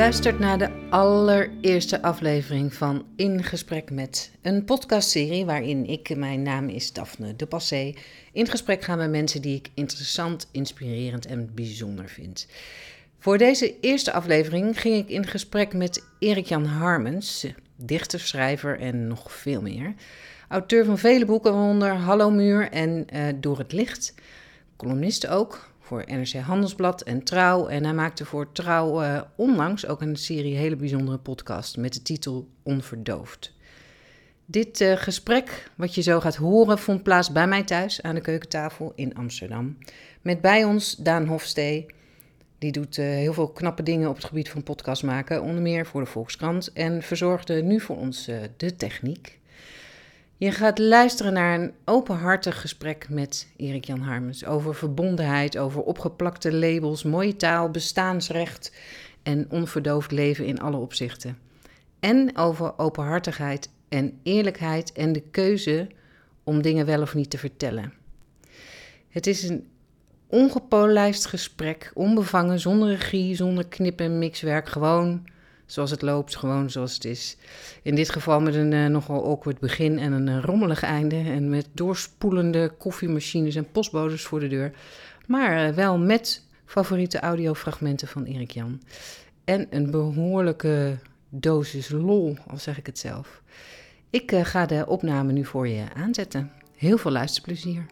luistert naar de allereerste aflevering van In Gesprek met, een podcastserie waarin ik, mijn naam is Daphne de Passé, in gesprek ga met mensen die ik interessant, inspirerend en bijzonder vind. Voor deze eerste aflevering ging ik in gesprek met Erik-Jan Harmens, dichter, schrijver en nog veel meer. Auteur van vele boeken, waaronder Hallo Muur en uh, Door het Licht. Columnist ook, voor NRC Handelsblad en Trouw. En hij maakte voor Trouw uh, onlangs ook een serie hele bijzondere podcast met de titel Onverdoofd. Dit uh, gesprek, wat je zo gaat horen, vond plaats bij mij thuis aan de keukentafel in Amsterdam. Met bij ons Daan Hofstee. Die doet uh, heel veel knappe dingen op het gebied van podcast maken, onder meer voor de Volkskrant. En verzorgde nu voor ons de techniek. Je gaat luisteren naar een openhartig gesprek met Erik Jan Harmens over verbondenheid, over opgeplakte labels, mooie taal, bestaansrecht en onverdoofd leven in alle opzichten. En over openhartigheid en eerlijkheid en de keuze om dingen wel of niet te vertellen. Het is een ongepolijst gesprek, onbevangen, zonder regie, zonder knip- en mixwerk, gewoon zoals het loopt, gewoon zoals het is. In dit geval met een uh, nogal awkward begin en een uh, rommelig einde. En met doorspoelende koffiemachines en postbodes voor de deur. Maar uh, wel met favoriete audiofragmenten van Erik Jan. En een behoorlijke dosis lol, al zeg ik het zelf. Ik ga de opname nu voor je aanzetten. Heel veel luisterplezier.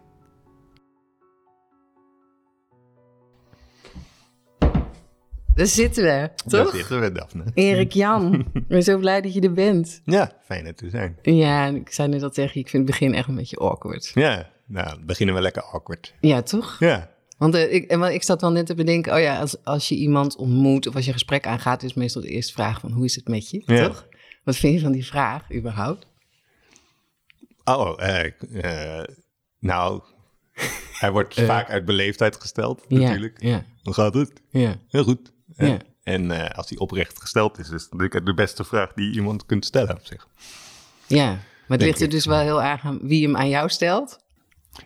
Daar zitten we, toch? Daar zitten we, Daphne. Erik Jan, ik ben zo blij dat je er bent. Ja, fijn dat te zijn. Ja, ik zei net al tegen je, ik vind het begin echt een beetje awkward. Ja, nou, beginnen we lekker awkward. Ja, toch? Ja. Want uh, ik, ik zat wel net te bedenken, oh ja, als, als je iemand ontmoet of als je een gesprek aangaat, is meestal de eerste vraag van hoe is het met je, ja. toch? Wat vind je van die vraag überhaupt? Oh, uh, uh, nou, hij wordt vaak uit beleefdheid gesteld, ja, natuurlijk. Ja. Hoe gaat het? Ja. Heel goed. Ja. En uh, als die oprecht gesteld is, is het de beste vraag die iemand kunt stellen op zich. Ja, maar het Denk ligt er dus wel heel erg aan wie hem aan jou stelt.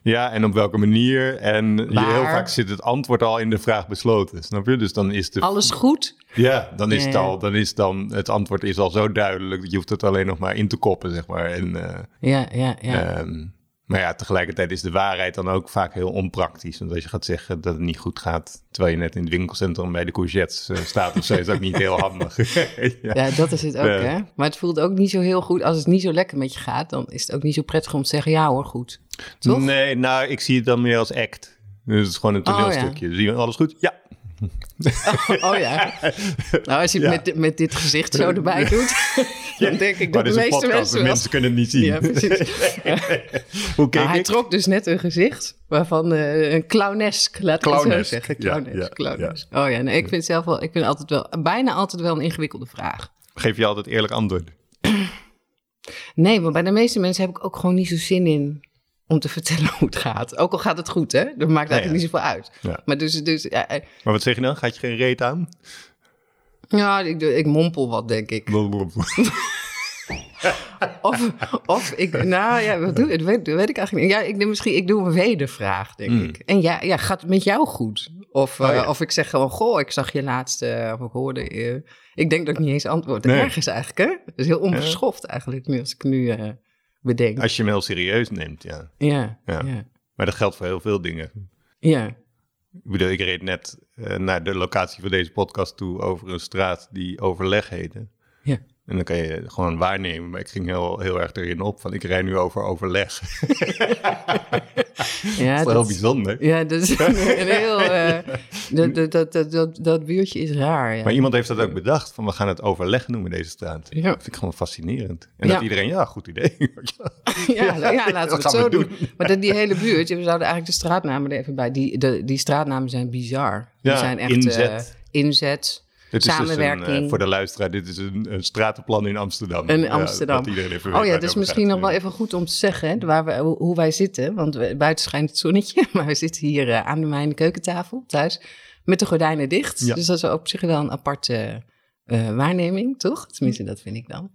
Ja, en op welke manier. En je, heel vaak zit het antwoord al in de vraag besloten, snap je? Dus dan is de... Alles goed? Ja, dan is, Ja, het al, dan is dan, het antwoord is al zo duidelijk dat je hoeft het alleen nog maar in te koppen, zeg maar. En, eh, Ja, ja, ja. ehm, maar ja, tegelijkertijd is de waarheid dan ook vaak heel onpraktisch. Want als je gaat zeggen dat het niet goed gaat, terwijl je net in het winkelcentrum bij de courgettes eh, staat of zo, is ook niet heel handig. ja. Ja, dat is het ook, Ja. hè? Maar het voelt ook niet zo heel goed. Als het niet zo lekker met je gaat, dan is het ook niet zo prettig om te zeggen... ja hoor, goed. Toch? Nee, nou, ik zie het dan meer als act. Dus het is gewoon een Oh, ja. toneelstukje. Zie je alles goed? Ja. Oh ja. Nou, als je het Ja. met, met dit gezicht zo erbij doet... dan denk ik dat de is meeste podcast, mensen... de wel- mensen kunnen het niet zien. Ja, precies. Hoe keek Nou, hij ik? trok dus net een gezicht waarvan eh, een clownesk, laat ik het zo Clownesk, zeggen. ja, Clownesk. Oh ja, nee, ik vind zelf wel, ik vind altijd wel, bijna altijd wel een ingewikkelde vraag. Geef je altijd eerlijk antwoord? Nee, maar bij de meeste mensen heb ik ook gewoon niet zo zin in om te vertellen hoe het gaat. Ook al gaat het goed, hè? Dat maakt eigenlijk ja. niet zoveel uit. Ja. Maar dus, dus ja, eh, Maar wat zeg je dan? Gaat je geen reet aan? ja ik, ik mompel wat, denk ik. Of, of ik, nou ja, wat doe, dat, weet, dat weet ik eigenlijk niet. Ja, ik, misschien, ik doe een wedervraag, denk ik. En ja, ja, gaat het met jou goed? Of, Hmm. Oh, eh, of ik zeg gewoon, goh, ik zag je laatste, of ik hoorde je. Ik denk dat ik niet eens antwoord. Nee. Ergens eigenlijk, hè? Dat is heel onbeschoft eigenlijk, nu als ik nu eh, Als je hem heel serieus neemt, ja. Ja, Ja. ja, Maar dat geldt voor heel veel dingen. ja. Ik bedoel, ik reed net eh, naar de locatie van deze podcast toe over een straat die overleg heette. En dan kan je gewoon waarnemen. Maar ik ging heel, heel erg erin op van ik rij nu over overleg. Ja, dat is wel heel bijzonder. Ja, dat is een heel... eh, dat, dat, dat, dat, buurtje is raar, ja. Maar iemand heeft dat ook bedacht, van we gaan het overleg noemen, deze straat. Ja. Dat vind ik gewoon fascinerend. En dat iedereen, ja, goed idee. Ja, ja, laten we het zo doen. Maar die hele buurt, we zouden eigenlijk de straatnamen er even bij. Die, de, die straatnamen zijn bizar. Die zijn echt inzet. eh, inzet, Dit is dus een, samenwerking. eh, voor de luisteraar, dit is een, een stratenplan in Amsterdam. in Amsterdam. oh ja, over misschien nog wel even goed om te zeggen, hè, waar we, hoe, wij zitten. Want we, buiten schijnt het zonnetje, maar we zitten hier eh, aan mijn keukentafel thuis met de gordijnen dicht. Ja. Dus dat is op zich wel een aparte eh, waarneming, toch? Tenminste, dat vind ik dan.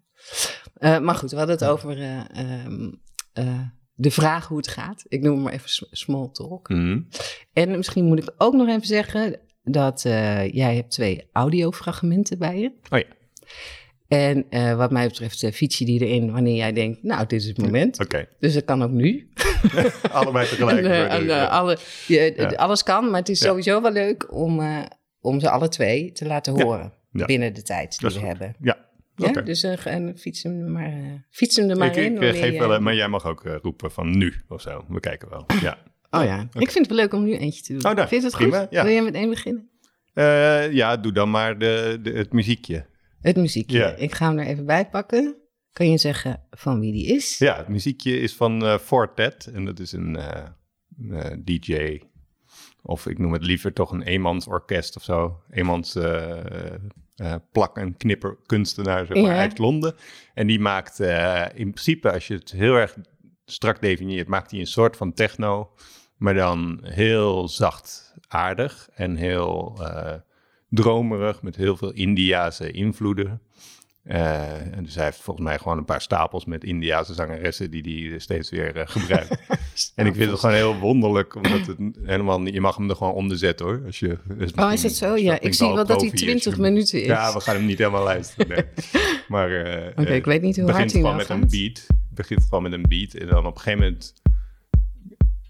Maar goed, we hadden het over eh, ehm, eh, de vraag hoe het gaat. Ik noem het maar even small talk. Mhm. En misschien moet ik ook nog even zeggen, dat eh, jij hebt twee audiofragmenten bij je. Oh ja, En eh, wat mij betreft eh, fiets je die erin wanneer jij denkt, nou, dit is het moment. oké. Dus dat kan ook nu. Allebei tegelijk. En, en, alle, je- Ja. Alles kan, maar het is sowieso wel leuk om, om ze alle twee te laten horen. Binnen de tijd die we hebben. Ja, Ja, dus eh, en fiets hem er maar, eh, fiets hem er maar ik, in. ik geef je- wel, maar jij mag ook roepen van nu of zo. We kijken wel. Ja, Oh ja, ik vind het wel leuk om nu eentje te doen. Oh, daar. vind je het Prima, goed? ja. Wil je met één beginnen? Eh, ja doe dan maar de, de, het muziekje. Het muziekje. Ja. Ik ga hem er even bij pakken. Kan je zeggen van wie die is? Ja, het muziekje is van eh Fortet. En dat is een eh, eh, DJ. Of ik noem het liever toch een eenmansorkest of zo. Eenmans eh, eh, plak- en knipperkunstenaar zeg maar, Ja. uit Londen. En die maakt eh, in principe, als je het heel erg strak definieert, maakt hij een soort van techno. Maar dan heel zacht aardig en heel eh, dromerig met heel veel Indiase invloeden. Eh, en dus hij heeft volgens mij gewoon een paar stapels met Indiase zangeressen die hij steeds weer eh, gebruikt. en ik vind het gewoon heel wonderlijk, omdat het helemaal niet, je mag hem er gewoon onder zetten hoor. Als je, Oh, is het zo? Ja, ik zie wel dat hij profi 20 je- minuten is. Ja, we gaan hem niet helemaal luisteren. nee. Maar Oké, ik weet niet hoe hard begint hij gewoon nou met gaat. een beat. Het begint gewoon met een beat en dan op een gegeven moment...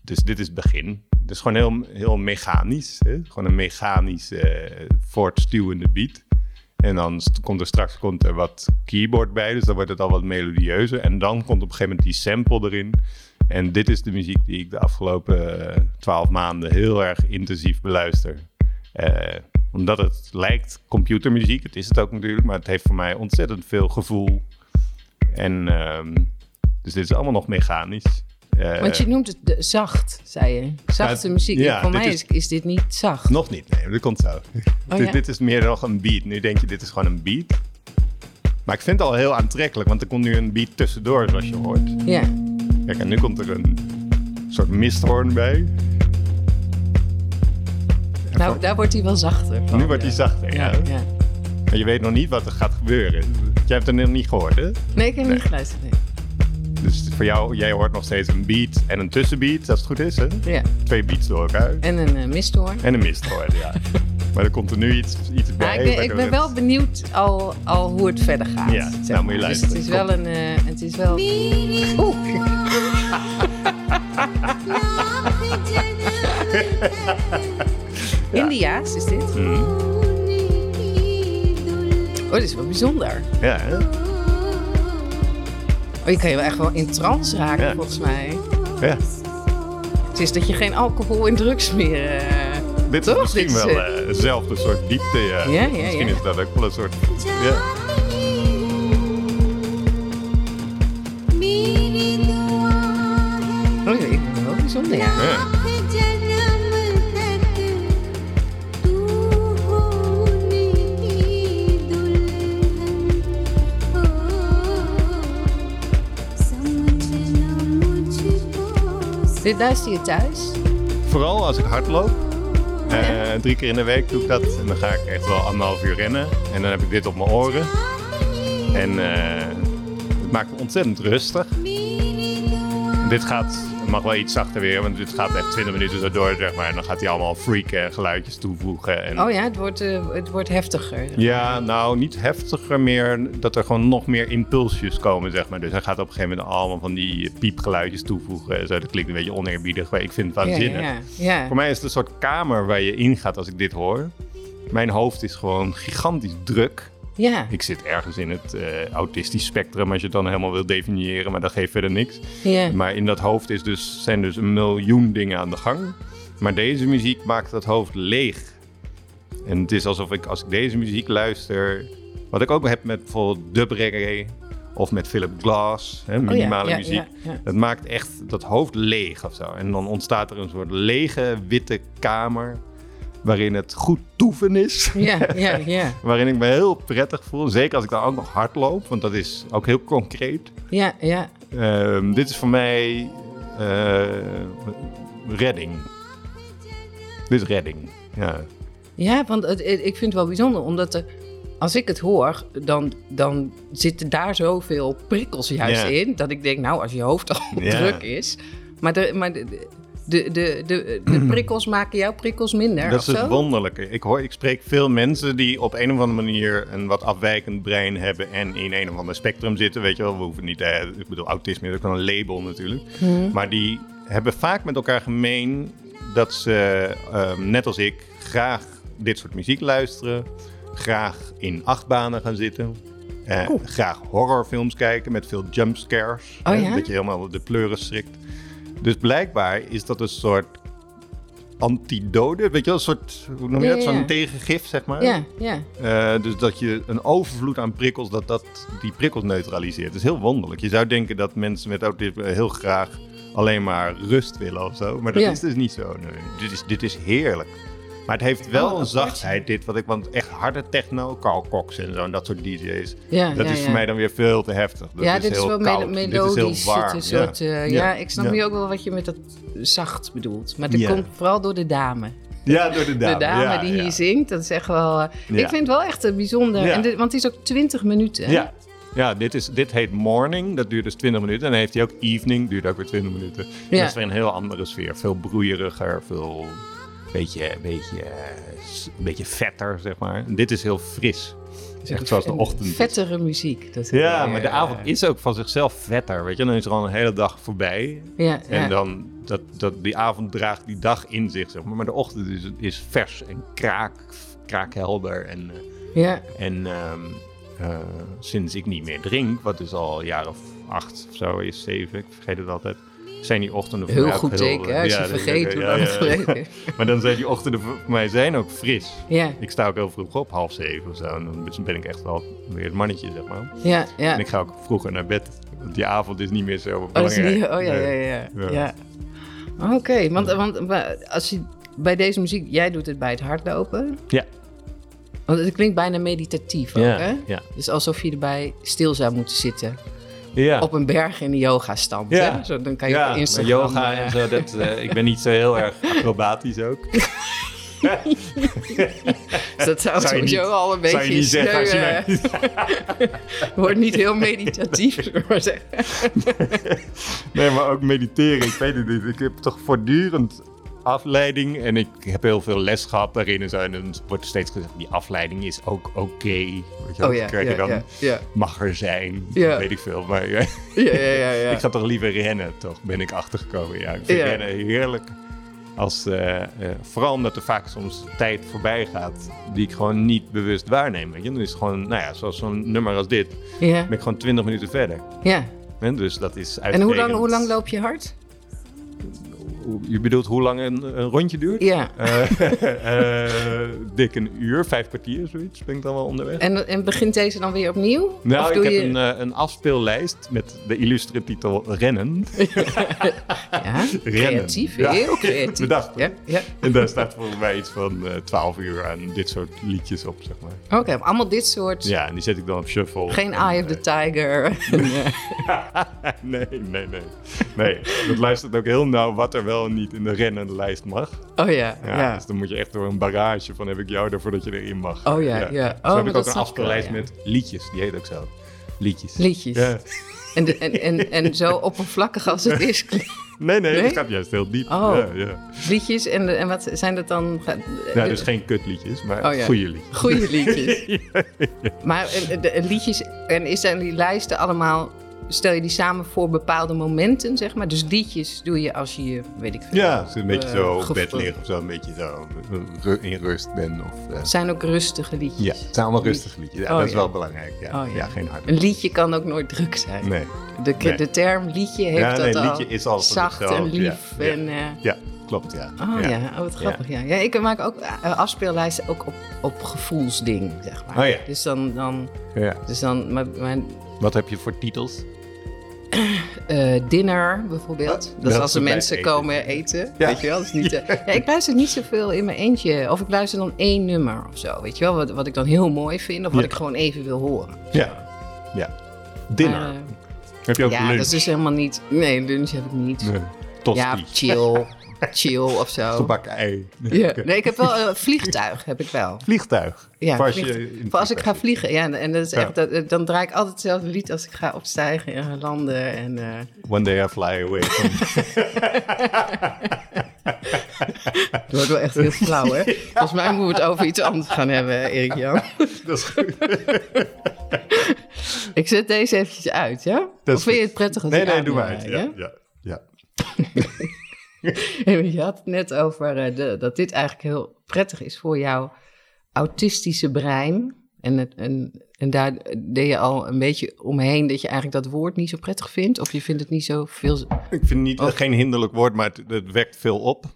Dus dit is het begin. Het is gewoon heel, heel mechanisch. Hè? Gewoon een mechanisch eh, voortstuwende beat. En dan komt er straks komt er wat keyboard bij, dus dan wordt het al wat melodieuzer. En dan komt op een gegeven moment die sample erin. En dit is de muziek die ik de afgelopen eh, twaalf maanden heel erg intensief beluister. Eh, omdat het lijkt computermuziek, het is het ook natuurlijk, maar het heeft voor mij ontzettend veel gevoel. En ehm, dus dit is allemaal nog mechanisch. Eh, Want je noemt het de- zacht, zei je. Zachte muziek. ja, Voor dit mij is- is, dit niet zacht. Nog niet, nee, dat komt zo. dit, Oh, ja? dit is meer nog een beat. Nu denk je, dit is gewoon een beat. Maar ik vind het al heel aantrekkelijk, want er komt nu een beat tussendoor, zoals je hoort. Ja. Kijk, en nu komt er een soort misthoorn bij. En Nou, van- daar wordt hij wel zachter van. nu wordt ja. hij zachter, ja. Ja, ja. Maar je weet nog niet wat er gaat gebeuren. Jij hebt het nog niet gehoord, hè? Nee, ik heb Nee. niet geluisterd. nee. Dus voor jou, jij hoort nog steeds een beat en een tussenbeat, als het goed is, hè? Ja. Twee beats door elkaar. En een uh, misthoorn. En een misthoorn, ja. Maar er komt er nu iets, iets bij. Maar ik ben, ik wel benieuwd al, al hoe het verder gaat. Ja, zeg nou, moet je. Dus luisteren. het is wel een... eh, het is wel... Oeh. Indiaas is dit? Mhm. Oh, dit is wel bijzonder. Ja, hè? Oh, je kan je wel echt wel in trance raken, Ja. volgens mij. ja. Het is dat je geen alcohol en drugs meer... eh, Dit is Toch? misschien Dit wel hetzelfde soort diepte, ja. Ja, ja, misschien is dat ook wel een soort... Ja. Oh, ik vind het wel bijzonder, ja. Dit luister je thuis? Vooral als ik hardloop. Eh, drie keer in de week doe ik dat. En dan ga ik echt wel anderhalf uur rennen. En dan heb ik dit op mijn oren. En eh, het maakt me ontzettend rustig. Dit gaat, mag wel iets zachter weer, want dit gaat echt 20 minuten zo door, zeg maar. En dan gaat hij allemaal freaken, geluidjes toevoegen. En, Oh ja, het wordt, eh, het wordt heftiger. Ja, nou niet heftiger meer, dat er gewoon nog meer impulsjes komen, zeg maar. Dus hij gaat op een gegeven moment allemaal van die piepgeluidjes toevoegen. Zo, dat klinkt een beetje oneerbiedig, maar ik vind het ja, waanzinnig. ja, ja. Voor mij is het een soort kamer waar je ingaat als ik dit hoor. Mijn hoofd is gewoon gigantisch druk. Ja, Ik zit ergens in het eh, autistisch spectrum, als je het dan helemaal wil definiëren, maar dat geeft verder niks. ja. Maar in dat hoofd is dus, zijn dus een miljoen dingen aan de gang. Maar deze muziek maakt dat hoofd leeg. En het is alsof ik, als ik deze muziek luister... Wat ik ook heb met bijvoorbeeld dub reggae of met Philip Glass, hè, minimale Oh ja, muziek. ja. Dat maakt echt dat hoofd leeg of zo. En dan ontstaat er een soort lege, witte kamer... waarin het goed toeven is. Ja, ja, ja. waarin ik me heel prettig voel. Zeker als ik dan ook nog hard loop, want dat is ook heel concreet. Ja, ja. Ehm, dit is voor mij eh, redding. Dit is redding. Ja. Ja, want het- ik vind het wel bijzonder, omdat er, als ik het hoor, dan, dan zitten daar zoveel prikkels juist Ja. in, dat ik denk, nou, als je hoofd al Ja. druk is. Maar, de, maar de- de- de, de, de, prikkels maken jouw prikkels minder. Dat is het wonderlijke. Ik, hoor, ik spreek veel mensen die op een of andere manier een wat afwijkend brein hebben en in een of ander spectrum zitten. Weet je wel, we hoeven niet, eh, ik bedoel, autisme is ook wel een label natuurlijk. Mhm. Maar die hebben vaak met elkaar gemeen dat ze, ehm, net als ik, graag dit soort muziek luisteren. Graag in achtbanen gaan zitten. eh, graag horrorfilms kijken met veel jumpscares. Oh ja? Dat je helemaal de pleuren schrikt. Dus blijkbaar is dat een soort antidode, weet je wel, een soort, hoe noem je Ja, dat, zo'n ja. tegengif, zeg maar. Ja, ja. Eh, dus dat je een overvloed aan prikkels, dat dat die prikkels neutraliseert. Dat is heel wonderlijk. Je zou denken dat mensen met autisme heel graag alleen maar rust willen of zo. Maar dat Ja. is dus niet zo. Nee. Dit, is, dit is heerlijk. Maar het heeft wel Oh, een zachtheid, dit, wat ik, want echt harde techno, Carl Cox en zo, en dat soort DJ's. Ja, dat ja, is ja. voor mij dan weer veel te heftig. Dat ja, is dit is heel wel koud. mel- Dit is heel melodisch. warm. Een soort, eh, ja. Ja. ik snap nu ook wel wat je met dat zacht bedoelt. Maar dat komt vooral door de dame. Ja, door de dame. de dame ja, die ja. hier zingt, dat is echt wel... eh, Ja. Ik vind het wel echt een bijzonder... Ja. En dit- want het is ook 20 minuten. Ja, ja dit, is, dit heet Morning, dat duurt dus 20 minuten. En dan heeft hij ook Evening, duurt ook weer 20 minuten. Ja. Dat is weer een heel andere sfeer. Veel broeieriger, veel beetje, beetje, eh, s- beetje vetter, zeg maar. En dit is heel fris. Het is echt zoals de En ochtend. is. Vettere muziek. Dat Ja, eh, maar de avond is ook van zichzelf vetter, weet je. Dan is er al een hele dag voorbij. Ja, En ja. dan, dat, dat, die avond draagt die dag in zich, zeg maar. Maar de ochtend is, is vers en kraak, kraakhelder en... eh, ja. en ehm, eh, sinds ik niet meer drink, wat dus al een jaar of acht of zo is, zeven, ik vergeet het altijd, zijn die ochtenden voor Heel mij ook goed teken, hè, als je dat- vergeet hoe ja, lang het geleden is. Maar dan zijn die ochtenden voor mij zijn ook fris. Ja, Ik sta ook heel vroeg op, half zeven of zo. En dan ben ik echt wel weer het mannetje, zeg maar. ja, ja. En ik ga ook vroeger naar bed. Want die avond is niet meer zo Oh, belangrijk. niet, oh ja, ja, ja. Ja. ja. Oké, want, want als je bij deze muziek, jij doet het bij het hardlopen. Ja. Want het klinkt bijna meditatief ook, Ja, hè? ja. Dus alsof je erbij stil zou moeten zitten. Ja. Op een berg in de yoga stand. Ja. Zo, dan kan je ja, op Instagram... yoga eh, en zo, dat, eh, ik ben niet zo heel erg acrobatisch ook. dus dat zou, Zou sowieso niet- al een beetje... Zou je niet zeggen als je sneu, mij... eh, Wordt niet heel meditatief, maar zeggen. Nee, maar ook mediteren. Ik weet het niet. Ik heb toch voortdurend afleiding. En ik heb heel veel les gehad daarin en zo. En dan wordt steeds gezegd, die afleiding is ook oké. Wel? Oh ja, krijg ja, je dan, ja, mag er zijn. Weet ik veel. Maar ja, Ja, ja, ja. ja. ik ga toch liever rennen, toch? Ben ik achtergekomen. Ja, ik vind rennen heerlijk. Als, eh, eh, vooral omdat er vaak soms tijd voorbij gaat die ik gewoon niet bewust waarneem. Weet je? Dan is het gewoon, nou ja, zoals zo'n nummer als dit, ben ik gewoon 20 minuten verder. ja. Hè? Dus dat is En hoe lang, hoe lang loop je hard? Je bedoelt hoe lang een, een rondje duurt? Ja. Eh, eh, dik een uur, vijf kwartier, zoiets ben ik dan wel onderweg. En, en begint deze dan weer opnieuw? nou, ik heb je... een, eh, een afspeellijst met de illustre titel Rennen. Ja, creatief. Ja. Heel creatief. Bedacht. Ja, ja. En daar staat volgens mij iets van eh 12 uur aan dit soort liedjes op, zeg maar. Oké, allemaal dit soort... Ja, en die zet ik dan op shuffle. Geen En, Eye of the Tiger. nee, nee, nee. Nee, dat luistert ook heel nauw wat er wel niet in de rennenlijst mag. oh ja, Ja, ja. Dus dan moet je echt door een barrage van heb ik jou ervoor dat je erin mag. Oh ja, ja. Zo Oh, heb ik ook een afspeellijst ja. met liedjes. Die heet ook zo. Liedjes. Liedjes. Ja. En, de, en, en, en zo oppervlakkig als het is. Nee, nee, Nee? het gaat juist heel diep. Oh. Ja, ja. Liedjes. En, de- en wat zijn dat dan? Nou, dus geen kutliedjes, maar Oh ja. goede liedjes. Goede liedjes. Maar en, de, liedjes, en is zijn die lijsten allemaal, stel je die samen voor bepaalde momenten, zeg maar? Dus liedjes doe je als je, weet ik veel. Ja, als je een beetje eh, zo op bed liggen of zo, een beetje zo ru- in rust ben. Of, eh, Het zijn ook rustige liedjes. ja, het zijn allemaal rustige liedjes. Ja, Oh, dat is wel belangrijk. Ja, Oh, ja. ja. geen harde. Een liedje kan ook nooit druk zijn. Nee. De, Nee. de term liedje heeft Ja, nee, dat liedje al is al zacht en lief. En, eh, Ja, klopt, ja. oh ja, oh, wat grappig. Ja. Ja. ik maak ook eh, afspeellijsten ook op, op gevoelsding, zeg maar. Oh ja. Dus dan, dan, ja. dus dan mijn, mijn Wat heb je voor titels? eh, dinner bijvoorbeeld. Ja, dat is als er bij mensen eten. komen eten, Ja. weet je wel. Dat is niet, eh, ja, ik luister niet zoveel in mijn eentje. Of ik luister dan één nummer of zo, weet je wel. Wat, wat ik dan heel mooi vind of wat Ja. ik gewoon even wil horen. Ja. Ja. Dinner. Eh, heb je ook ja, lunch? dat is dus helemaal niet... Nee, lunch heb ik niet. Nee. Tosti. Ja, chill. chill of zo. Gebakken ei. Ja. Nee, ik heb wel een vliegtuig, heb ik wel. Vliegtuig. Ja, Voor als, je voor als ik ga vliegen. Ja, en dat is Ja. echt, dat- dan draai ik altijd hetzelfde lied als ik ga opstijgen en landen. En, eh. One day I fly away from... het wordt wel echt heel flauw, hè? Volgens mij moeten we het over iets anders gaan hebben, Erik Jan. dat is goed. Ik zet deze eventjes uit, ja? Dat of vind je het prettig als Nee, ik nee, aan doe maar uit. ja? Ja, Je had het net over eh, de, dat dit eigenlijk heel prettig is voor jouw autistische brein. En, het, en, en daar deed je al een beetje omheen dat je eigenlijk dat woord niet zo prettig vindt. Of je vindt het niet zo veel... Ik vind het niet, Oh. geen hinderlijk woord, maar het, het wekt veel op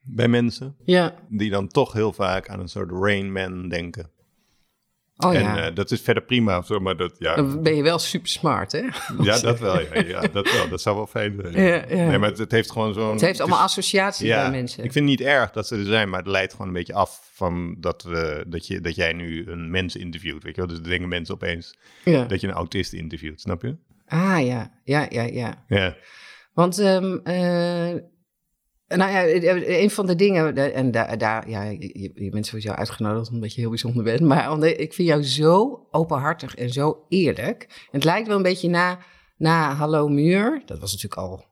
bij mensen. Ja, Die dan toch heel vaak aan een soort Rain Man denken. Oh en ja. eh, dat is verder prima, maar dat, ja, Dan ben je wel super smart, hè? ja, dat wel. Ja, ja, dat wel. Dat zou wel fijn zijn. Ja. Nee, maar het, het heeft gewoon zo'n... Het heeft allemaal associaties bij mensen. ik vind het niet erg dat ze er zijn, maar het leidt gewoon een beetje af van dat, we, dat, je, dat jij nu een mens interviewt, weet je wel. Dus dan denken mensen opeens dat je een autist interviewt, snap je? Ah ja, ja, ja, ja. Ja. Want, ehm, eh, nou ja, een van de dingen, en daar, daar ja, je, je bent sowieso uitgenodigd omdat je heel bijzonder bent, maar omdat- ik vind jou zo openhartig en zo eerlijk. En het lijkt wel een beetje na, na Hallo Muur, dat was natuurlijk al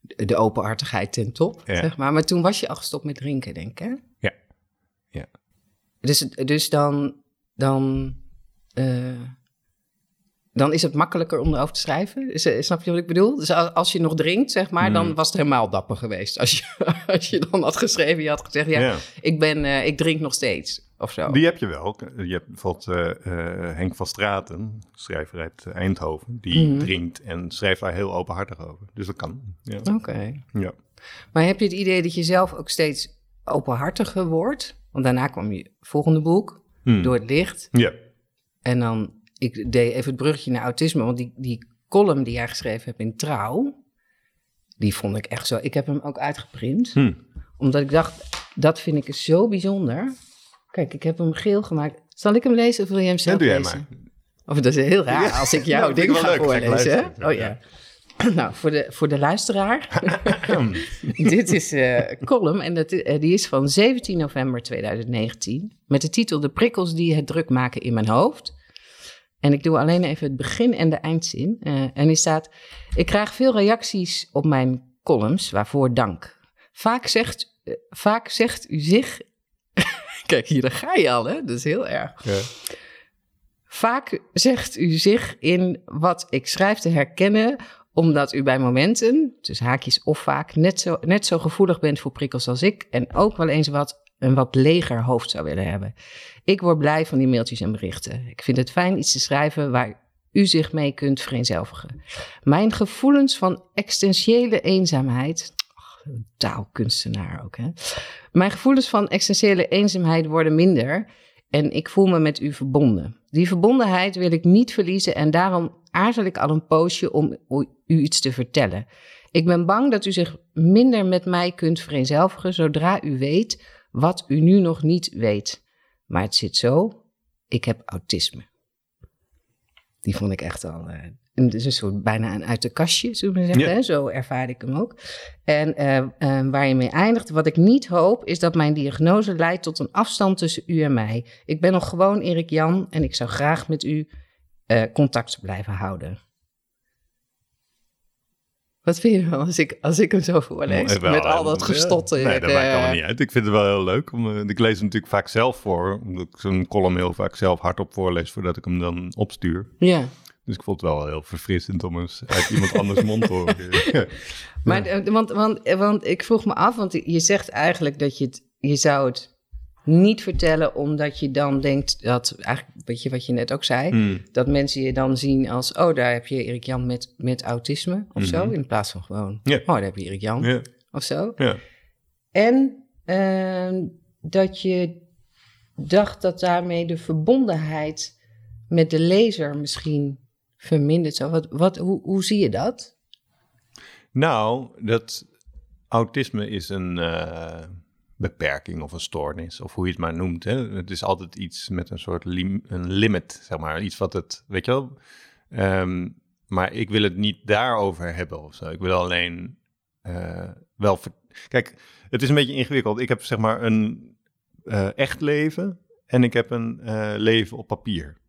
de openhartigheid ten top, Ja. zeg maar. Maar toen was je al gestopt met drinken, denk ik, hè? Ja. Ja. Dus, dus dan, dan, eh, dan is het makkelijker om erover te schrijven. Eh, Snap je wat ik bedoel? Dus als, je nog drinkt, zeg maar, Hmm. dan was het helemaal dapper geweest. Als je, als je dan had geschreven, je had gezegd, ja. Ik, ben, eh, ik drink nog steeds, of zo. Die heb je wel. Je hebt bijvoorbeeld eh, Henk van Straten, schrijver uit Eindhoven, die Mhm. drinkt en schrijft daar heel openhartig over. Dus dat kan. Ja. Oké. ja. Maar heb je het idee dat je zelf ook steeds openhartiger wordt? Want daarna kwam je volgende boek, Hmm. Door het Licht. Ja. En dan, ik deed even het bruggetje naar autisme, want die, die column die jij geschreven hebt in Trouw, die vond ik echt zo. Ik heb hem ook uitgeprint, Hm. omdat ik dacht, dat vind ik zo bijzonder. Kijk, ik heb hem geel gemaakt. Zal ik hem lezen of wil je hem Ja, zelf doe jij lezen? maar. Of dat is heel raar Ja. als ik Ja, jouw vind ding ga leuk. Voorlezen. Oh ja. Nou, voor de, voor de luisteraar. Dit is een column en dat, eh, die is van 17 november 2019. Met de titel De prikkels die het druk maken in mijn hoofd. En ik doe alleen even het begin en de eindzin. Eh, en die staat: Ik krijg veel reacties op mijn columns, waarvoor dank. Vaak zegt, eh, vaak zegt u zich. Kijk, hier daar ga je al, hè? Dat is heel erg. Ja. Vaak zegt u zich in wat ik schrijf te herkennen, omdat u bij momenten, dus haakjes of vaak, net zo, net zo gevoelig bent voor prikkels als ik en ook wel eens wat, een wat leger hoofd zou willen hebben. Ik word blij van die mailtjes en berichten. Ik vind het fijn iets te schrijven waar u zich mee kunt vereenzelvigen. Mijn gevoelens van existentiële eenzaamheid. taalkunstenaar ook, hè? Mijn gevoelens van existentiële eenzaamheid worden minder en ik voel me met u verbonden. Die verbondenheid wil ik niet verliezen en daarom aarzel ik al een poosje om u iets te vertellen. Ik ben bang dat u zich minder met mij kunt vereenzelvigen zodra u weet wat u nu nog niet weet. Maar het zit zo, ik heb autisme. Die vond ik echt al. het is een soort bijna een uit de kastje, zullen we zeggen. Ja. Hè? Zo ervaarde ik hem ook. En eh, eh, waar je mee eindigt, wat ik niet hoop, is dat mijn diagnose leidt tot een afstand tussen u en mij. Ik ben nog gewoon Erik Jan en ik zou graag met u contact blijven houden. Wat vind je ervan als ik, als ik hem zo voorlees? Wel, met al dat gestotter. ja. Nee, dat eh, maakt allemaal niet uit. Ik vind het wel heel leuk. Om, eh, ik lees hem natuurlijk vaak zelf voor. Omdat ik zo'n column heel vaak zelf hardop voorlees voordat ik hem dan opstuur. Ja. Dus ik vond het wel heel verfrissend om eens uit iemand anders mond te horen. Ja. Maar, eh, want, want, want ik vroeg me af, want je zegt eigenlijk dat je het, je zou het niet vertellen omdat je dan denkt dat, eigenlijk weet je wat je net ook zei, Hmm. dat mensen je dan zien als, oh daar heb je Erik Jan met, met autisme of zo, Mhm. in plaats van gewoon, oh daar heb je Erik Jan Ja. of zo. En ehm, dat je dacht dat daarmee de verbondenheid met de lezer misschien vermindert. Zo. Wat, wat, hoe, hoe zie je dat? Nou, dat autisme is een eh, beperking of een stoornis, of hoe je het maar noemt. Hè. Het is altijd iets met een soort een limit, zeg maar. Iets wat het, weet je wel. Ehm, maar ik wil het niet daarover hebben of zo. Ik wil alleen eh, wel Kijk, het is een beetje ingewikkeld. Ik heb zeg maar een eh, echt leven en ik heb een eh, leven op papier.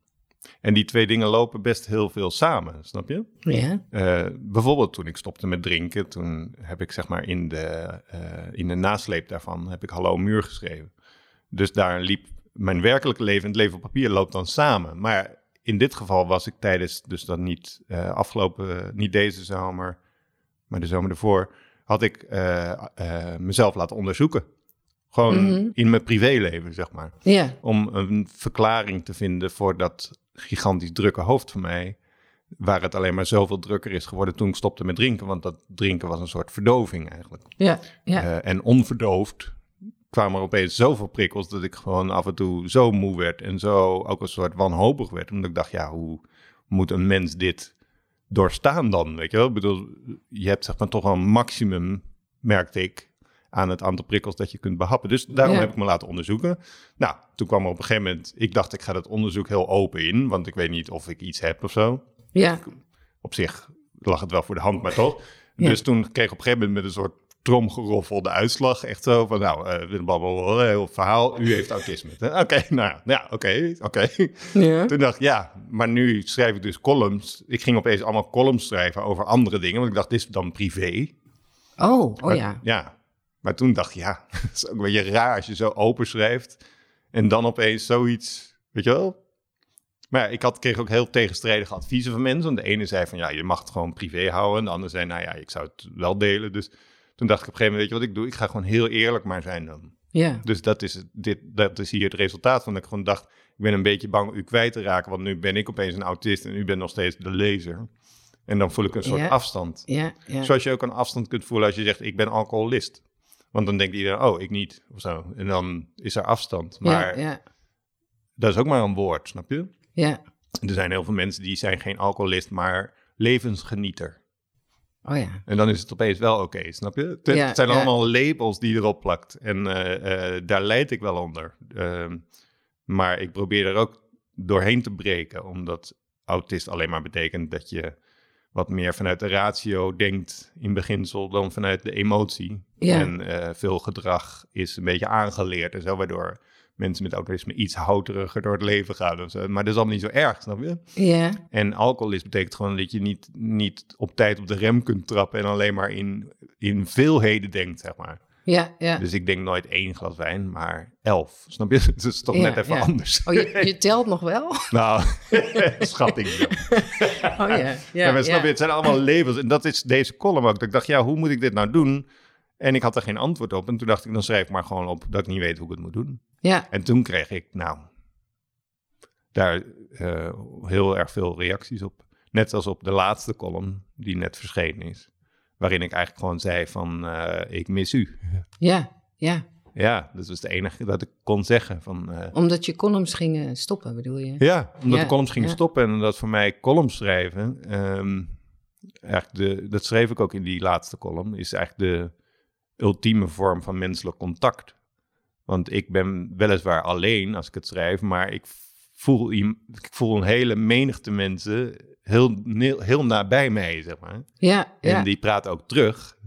En die twee dingen lopen best heel veel samen, snap je? Ja. Eh, bijvoorbeeld toen ik stopte met drinken, toen heb ik zeg maar in de, eh, in de nasleep daarvan heb ik Hallo Muur geschreven. Dus daar liep mijn werkelijke leven en het leven op papier loopt dan samen. Maar in dit geval was ik tijdens, dus dat niet eh, afgelopen, niet deze zomer, maar de zomer ervoor, had ik mezelf laten onderzoeken. Gewoon Mhm. in mijn privéleven, zeg maar Ja. om een verklaring te vinden voor dat gigantisch drukke hoofd van mij. Waar het alleen maar zoveel drukker is geworden toen ik stopte met drinken. Want dat drinken was een soort verdoving eigenlijk. Ja. Ja. Eh, en onverdoofd kwamen er opeens zoveel prikkels dat ik gewoon af en toe zo moe werd. En zo ook een soort wanhopig werd. Omdat ik dacht, ja, hoe moet een mens dit doorstaan dan? Weet je wel? Ik bedoel, je hebt zeg maar toch wel een maximum, merkte ik, aan het aantal prikkels dat je kunt behappen. Dus daarom Ja. heb ik me laten onderzoeken. Nou, toen kwam er op een gegeven moment, ik dacht ik ga dat onderzoek heel open in, want ik weet niet of ik iets heb of zo. ja. Op zich lag het wel voor de hand, maar toch. Ja. Dus toen kreeg ik op een gegeven moment met een soort tromgeroffel de uitslag. Echt zo van, nou, eh blablabla, heel verhaal. U heeft autisme. Oké, nou ja, ja oké, oké. Ja. Toen dacht ik, ja, maar nu schrijf ik dus columns. Ik ging opeens allemaal columns schrijven over andere dingen. Want ik dacht, dit is dan privé. Oh, oh Maar- ja. Maar toen dacht ik, ja, het is ook een beetje raar als je zo open schrijft. En dan opeens zoiets, weet je wel? Maar ja, ik had, kreeg ook heel tegenstrijdige adviezen van mensen. Want de ene zei van, ja, je mag het gewoon privé houden. En de andere zei, nou ja, ik zou het wel delen. Dus toen dacht ik op een gegeven moment, weet je wat ik doe? Ik ga gewoon heel eerlijk maar zijn dan. Ja. Dus dat is, dit, dat is hier het resultaat van. Dat ik gewoon dacht, ik ben een beetje bang u kwijt te raken. Want nu ben ik opeens een autist en u bent nog steeds de lezer. En dan voel ik een soort Ja. afstand. Ja. Ja. Zoals je ook een afstand kunt voelen als je zegt, ik ben alcoholist. Want dan denkt iedereen, oh, ik niet, of zo. En dan is er afstand. Maar Ja. Ja. dat is ook maar een woord, snap je? Ja. Er zijn heel veel mensen die zijn geen alcoholist, maar levensgenieter. Oh ja. En dan is het opeens wel oké, snap je? Het, Ja, zijn allemaal labels die je erop plakt. En eh, eh, daar leid ik wel onder. Ehm, maar ik probeer er ook doorheen te breken, omdat autist alleen maar betekent dat je wat meer vanuit de ratio denkt in beginsel dan vanuit de emotie. Ja. En eh, veel gedrag is een beetje aangeleerd en zo, waardoor mensen met autisme iets houteriger door het leven gaan. Of zo. Maar dat is allemaal niet zo erg, snap je? Ja. En alcoholist betekent gewoon dat je niet, niet op tijd op de rem kunt trappen en alleen maar in, in veelheden denkt, zeg maar. Ja. Ja. Dus ik denk nooit één glas wijn, maar elf. Snap je? Dat is toch Ja, net even ja. anders. Oh, je, je telt nog wel? Nou, schatting. Oh ja. Ja. Maar snap ja. je, het zijn allemaal labels. En dat is deze column ook. Dat ik dacht, ja, hoe moet ik dit nou doen? En ik had er geen antwoord op. En toen dacht ik, dan schrijf ik maar gewoon op dat ik niet weet hoe ik het moet doen. Ja. En toen kreeg ik, nou, daar eh, heel erg veel reacties op. Net als op de laatste column, die net verschenen is. Waarin ik eigenlijk gewoon zei van, eh, ik mis u. Ja. Ja. Ja, dat was het enige dat ik kon zeggen. Van, eh, Omdat je columns gingen stoppen, bedoel je? ja, omdat Ja, de columns gingen ja. stoppen en dat voor mij columns schrijven, ehm, eigenlijk de, dat schreef ik ook in die laatste column, is eigenlijk de ultieme vorm van menselijk contact. Want ik ben weliswaar alleen als ik het schrijf, maar ik voel, ik voel een hele menigte mensen heel, heel, nabij mij, zeg maar. Ja. En Ja. die praten ook terug.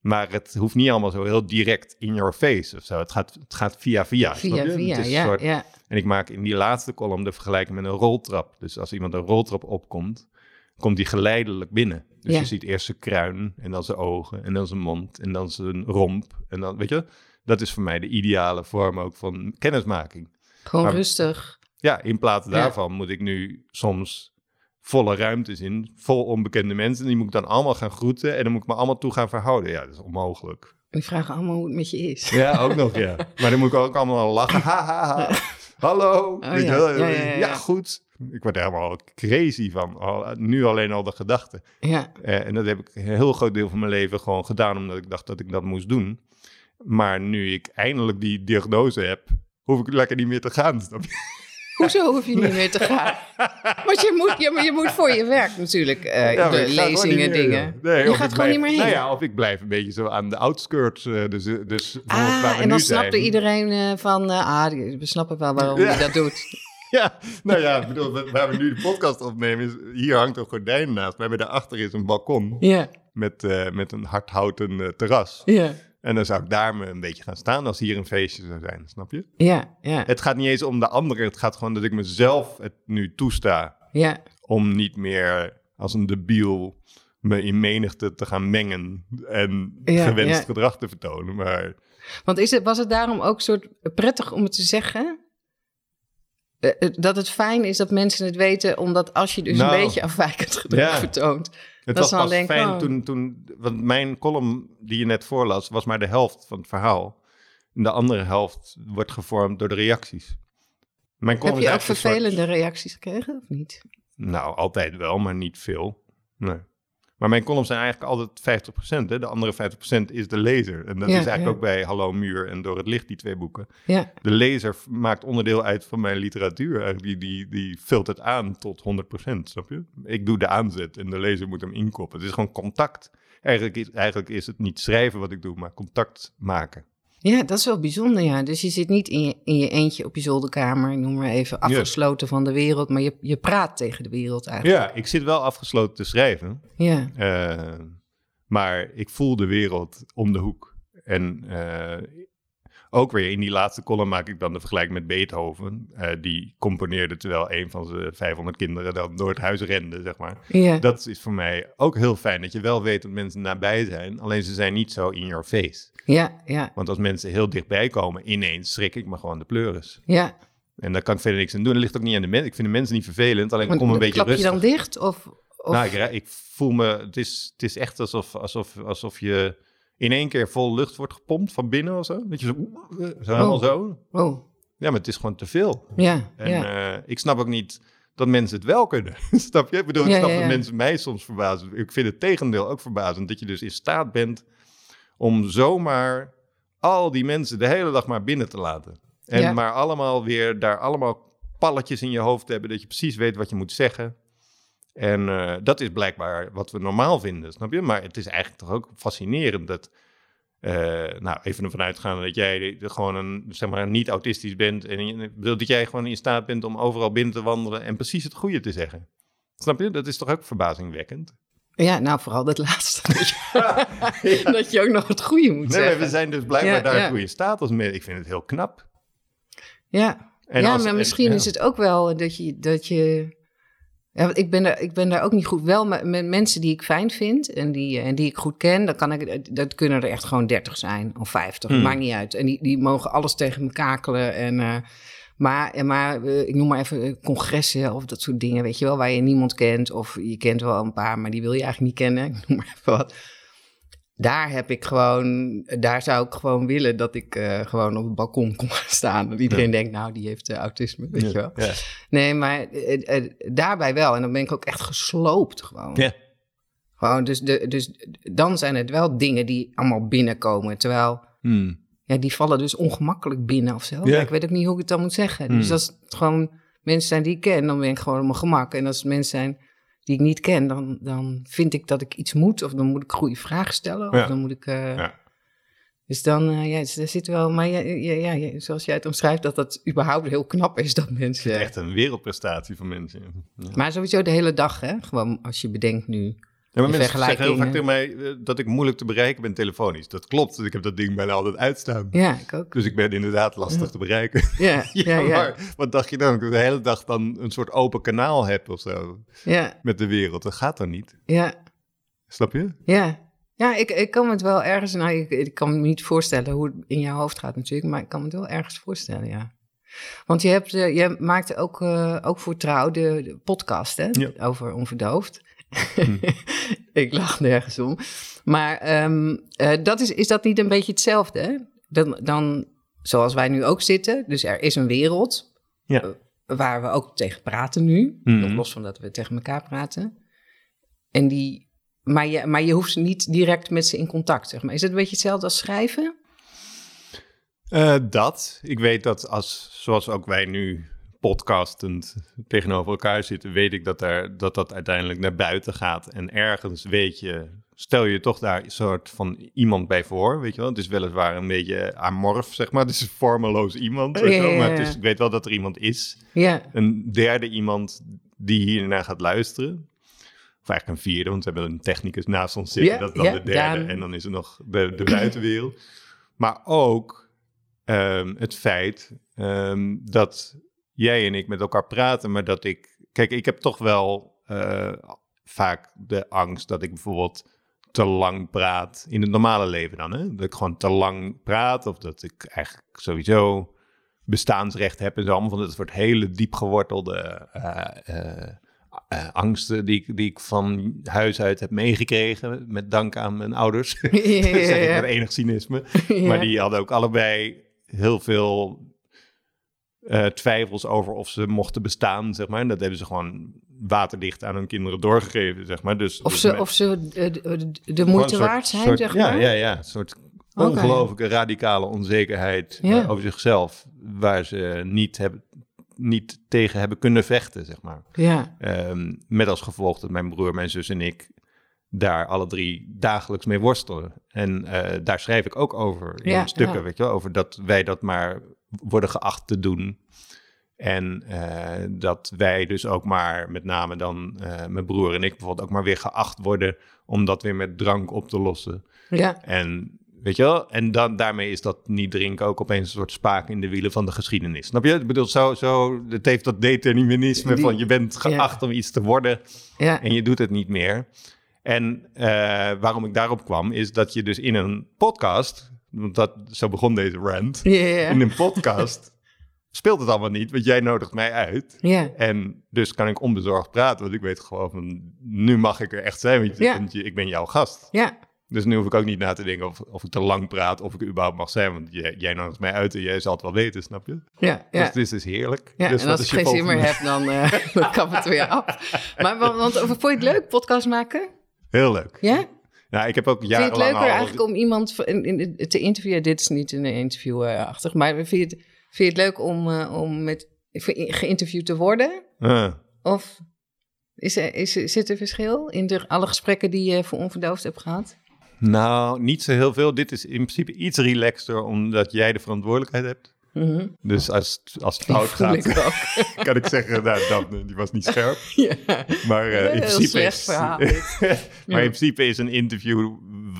Maar het hoeft niet allemaal zo heel direct in your face of zo. Het gaat, het gaat via via. Via, via. Ja. soort- Ja. en ik maak in die laatste column de vergelijking met een roltrap. Dus als iemand een roltrap opkomt, komt die geleidelijk binnen. Dus Ja. je ziet eerst zijn kruin en dan zijn ogen en dan zijn mond en dan zijn romp. En dan, weet je, dat is voor mij de ideale vorm ook van kennismaking. Gewoon Maar- rustig. Ja, in plaats daarvan moet ik nu soms volle ruimtes in, vol onbekende mensen. En die moet ik dan allemaal gaan groeten en dan moet ik me allemaal toe gaan verhouden. Ja, dat is onmogelijk. We vragen allemaal hoe het met je is. Ja, ook nog, ja. Maar dan moet ik ook allemaal lachen. Ha, ha, ha. Hallo. Je ja. Ja, ja, ja, ja. goed. Ik word er helemaal crazy van. Al- nu alleen al de gedachte. Ja. Eh, en dat heb ik een heel groot deel van mijn leven gewoon gedaan, omdat ik dacht dat ik dat moest doen. Maar nu ik eindelijk die diagnose heb, hoef ik lekker niet meer te gaan. Snap je? Hoezo hoef je niet meer te gaan? Want je moet, maar je moet voor je werk natuurlijk eh, Ja, de lezingen, meer, dingen. Nee, je gaat gewoon blijf- niet meer heen. Nou ja, of ik blijf een beetje zo aan de outskirts. eh, dus, dus bijvoorbeeld waar ah, we en dan snapte iedereen eh, van, eh, ah, we snappen wel waarom Ja. je dat doet. Ja, nou ja, bedoel, waar we nu de podcast opnemen, is, hier hangt een gordijn naast. Maar daarachter is een balkon Ja, met, eh, met een hardhouten eh, terras. ja, En dan zou ik daar me een beetje gaan staan als hier een feestje zou zijn, snap je? ja, ja, Het gaat niet eens om de anderen, het gaat gewoon dat ik mezelf het nu toesta ja. om niet meer als een debiel me in menigte te gaan mengen en Ja, gewenst ja. gedrag te vertonen. Maar Want is het, was het daarom ook soort prettig om het te zeggen? Eh, dat het fijn is dat mensen het weten, omdat als je dus Nou, een beetje afwijkend gedrag ja. vertoont. Het was pas denken, fijn oh. toen, toen... Want mijn column die je net voorlas, was maar de helft van het verhaal. En de andere helft wordt gevormd door de reacties. Mijn Heb je ook soort- vervelende reacties gekregen of niet? Nou, altijd wel, maar niet veel. Nee. Maar mijn columns zijn eigenlijk altijd 50%. Hè? De andere 50% is de lezer. En dat Ja, is eigenlijk ja. ook bij Hallo Muur en Door het Licht, die twee boeken. Ja, De lezer maakt onderdeel uit van mijn literatuur. Eigenlijk Die, die, die vult het aan tot 100%, snap je? Ik doe de aanzet en de lezer moet hem inkoppen. Het is gewoon contact. Eigenlijk is, eigenlijk is het niet schrijven wat ik doe, maar contact maken. Ja, dat is wel bijzonder, ja. Dus je zit niet in je, in je eentje op je zolderkamer, noem maar even, afgesloten van de wereld, maar je, je praat tegen de wereld eigenlijk. Ja, ik zit wel afgesloten te schrijven. Ja, Eh, maar ik voel de wereld om de hoek. En eh, ook weer in die laatste column maak ik dan de vergelijking met Beethoven. Eh, die componeerde terwijl een van zijn 500 kinderen dan door het huis rende, zeg maar. ja, Dat is voor mij ook heel fijn, dat je wel weet dat mensen nabij zijn. Alleen ze zijn niet zo in your face. Ja, ja, Want als mensen heel dichtbij komen, ineens schrik ik me gewoon de pleuris. ja. En daar kan ik verder niks aan doen. Dat ligt ook niet aan de mensen. Ik vind de mensen niet vervelend, alleen ik kom een beetje klap rustig. je dan dicht? Of, of... Nou, ik, ik voel me, het is, het is echt alsof, alsof, alsof je in één keer vol lucht wordt gepompt van binnen of zo. Dat je zo, zo helemaal Oh. zo. Oh, Ja, maar het is gewoon te veel. ja, En ja. eh, ik snap ook niet dat mensen het wel kunnen. snap je? Ik bedoel, ik Ja, snap ja, dat mensen mij soms verbazen. Ik vind het tegendeel ook verbazend. Dat je dus in staat bent om zomaar al die mensen de hele dag maar binnen te laten. En Ja. maar allemaal weer daar allemaal palletjes in je hoofd hebben. Dat je precies weet wat je moet zeggen. En eh, dat is blijkbaar wat we normaal vinden, snap je? Maar het is eigenlijk toch ook fascinerend dat... eh, nou, even ervan uitgaan dat jij gewoon een, zeg maar, niet autistisch bent. En dat jij gewoon in staat bent om overal binnen te wandelen en precies het goede te zeggen. Snap je? Dat is toch ook verbazingwekkend? Ja, nou vooral dat laatste. Dat je, dat je ook nog het goede moet Nee, zeggen. we zijn dus blijkbaar Ja, daar ja. staat als mensen. Ik vind het heel knap. Ja, En ja als- maar en- misschien is het ook wel dat je... Dat je ja, want ik, ben daar, ik ben daar ook niet goed... Wel met, met mensen die ik fijn vind en die, en die ik goed ken... Dan kan ik, dat kunnen er echt gewoon 30 zijn of 50. Hmm. Maakt niet uit. En die, die mogen alles tegen me kakelen. En, eh, maar en maar eh, ik noem maar even eh, congressen of dat soort dingen, weet je wel... waar je niemand kent of je kent wel een paar... maar die wil je eigenlijk niet kennen. Ik noem maar even wat. Daar heb ik gewoon, daar zou ik gewoon willen dat ik eh, gewoon op het balkon kom gaan staan. Dat iedereen denkt, nou, die heeft eh, autisme, weet je wel. Ja. Nee, maar eh, eh, daarbij wel. En dan ben ik ook echt gesloopt gewoon. Ja. Gewoon, dus, de, dus dan zijn het wel dingen die allemaal binnenkomen. Terwijl, Hmm. Ja, die vallen dus ongemakkelijk binnen of zo. Ja. Ik weet ook niet hoe ik het dan moet zeggen. Dus Hmm. als het gewoon mensen zijn die ik ken, dan ben ik gewoon op mijn gemak. En als het mensen zijn die ik niet ken, dan, dan vind ik dat ik iets moet. Of dan moet ik goede vragen stellen. Of dan moet ik... eh, Ja. Dus dan, eh, ja, dus daar zit wel... Maar ja, ja, ja, zoals jij het omschrijft, dat dat überhaupt heel knap is dat mensen... Echt een wereldprestatie van mensen. Maar sowieso de hele dag, hè? Gewoon als je bedenkt nu. Ja, maar mensen zeggen heel vaak tegen mij eh, dat ik moeilijk te bereiken ben telefonisch. Dat klopt, ik heb dat ding bijna altijd uitstaan. Ja, ik ook. Dus ik ben inderdaad lastig te bereiken. Ja, ja, Ja, ja. maar wat dacht je dan? Dat ik de hele dag dan een soort open kanaal heb of zo Ja, met de wereld. Dat gaat dan niet. ja, Snap je? ja. Ja, ik, ik kan me het wel ergens... Nou, ik, ik kan me niet voorstellen hoe het in jouw hoofd gaat natuurlijk... maar ik kan me het wel ergens voorstellen, ja. Want je, hebt, eh, je maakte ook, eh, ook voor Trouw de, de podcast, hè? Ja. Over Onverdoofd. ik lach nergens om. Maar ehm, eh, dat is, is dat niet een beetje hetzelfde, hè? Dan, dan, zoals wij nu ook zitten. Dus er is een wereld Ja. eh, waar we ook tegen praten nu. Nog los van dat we tegen elkaar praten. En die, maar, je, maar je hoeft niet direct met ze in contact, zeg maar. Is het een beetje hetzelfde als schrijven? Eh, dat. Ik weet dat als, zoals ook wij nu podcastend tegenover elkaar zitten, weet ik dat, er, dat dat uiteindelijk naar buiten gaat. En ergens weet je stel je toch daar een soort van iemand bij voor, weet je wel. Het is weliswaar een beetje amorf, zeg maar. Het is een vormeloos iemand, weet wel, maar het is, ik weet wel dat er iemand is. Ja, Een derde iemand die hiernaar gaat luisteren. Of eigenlijk een vierde, want we hebben een technicus naast ons zitten. Dat is dan de derde. En dan is er nog de, de buitenwereld. Maar ook ehm, het feit ehm, dat jij en ik met elkaar praten, maar dat ik... Kijk, ik heb toch wel eh, vaak de angst dat ik bijvoorbeeld te lang praat in het normale leven dan. Hè? Dat ik gewoon te lang praat of dat ik eigenlijk sowieso bestaansrecht heb en zo. Allemaal van dat soort hele diep gewortelde eh, eh, angsten die, ik- die ik van huis uit heb meegekregen. Met dank aan mijn ouders. ja, Dat zeg ik ja, met enig cynisme. Maar die hadden ook allebei heel veel eh, twijfels over of ze mochten bestaan, zeg maar. En dat hebben ze gewoon waterdicht aan hun kinderen doorgegeven, zeg maar. Dus, Of dus ze, met- of ze de, de, de moeite soort- waard zijn, soort- zeg ja, maar? Ja, ja, een soort ongelooflijke radicale onzekerheid eh, Ja. over zichzelf, waar ze niet, hebben, niet tegen hebben kunnen vechten, zeg maar. Ja, Ehm, met als gevolg dat mijn broer, mijn zus en ik daar alle drie dagelijks mee worstelen. En eh, daar schrijf ik ook over in Ja, stukken, ja. weet je wel, over dat wij dat maar worden geacht te doen. En eh, dat wij dus ook maar, met name dan eh, mijn broer en ik bijvoorbeeld, ook maar weer geacht worden om dat weer met drank op te lossen. ja, En weet je wel, en dan, daarmee is dat niet drinken ook opeens een soort spaak in de wielen van de geschiedenis. Snap je? Ik bedoel, zo, zo, het heeft dat determinisme Die- van je bent geacht om iets te worden ja. en je doet het niet meer. En eh, waarom ik daarop kwam, is dat je dus in een podcast, want dat, zo begon deze rant, in een podcast speelt het allemaal niet, want jij nodigt mij uit. En dus kan ik onbezorgd praten, want ik weet gewoon van, nu mag ik er echt zijn, want, je- Ja. want je- ik ben jouw gast. ja. Dus nu hoef ik ook niet na te denken of, of ik te lang praat, of ik überhaupt mag zijn, want jij, jij nodigt mij uit en jij zal het wel weten, snap je? Ja, ja. Dus dit is heerlijk. Ja, dus en als ik geen zin meer heb, dan, eh dan kap het weer af. Maar want, want vond je het leuk, podcast maken? Heel leuk. Ja? Nou, ik heb ook Vind je het leuker al- eigenlijk om iemand te interviewen? Dit is niet een interviewachtig, maar vind je, het, vind je het leuk om, eh, om met, ge- geïnterviewd te worden? Ah. Of is er, is, zit er verschil in de, alle gesprekken die je voor onverdoofd hebt gehad? Nou, niet zo heel veel. Dit is in principe iets relaxter, omdat jij de verantwoordelijkheid hebt. Mhm. Dus als, als het fout gaat, ik ook. kan ik zeggen, nou, Daphne, die was niet scherp. ja. Maar eh, in, Heel principe is, verhaal maar Ja. in principe is een interview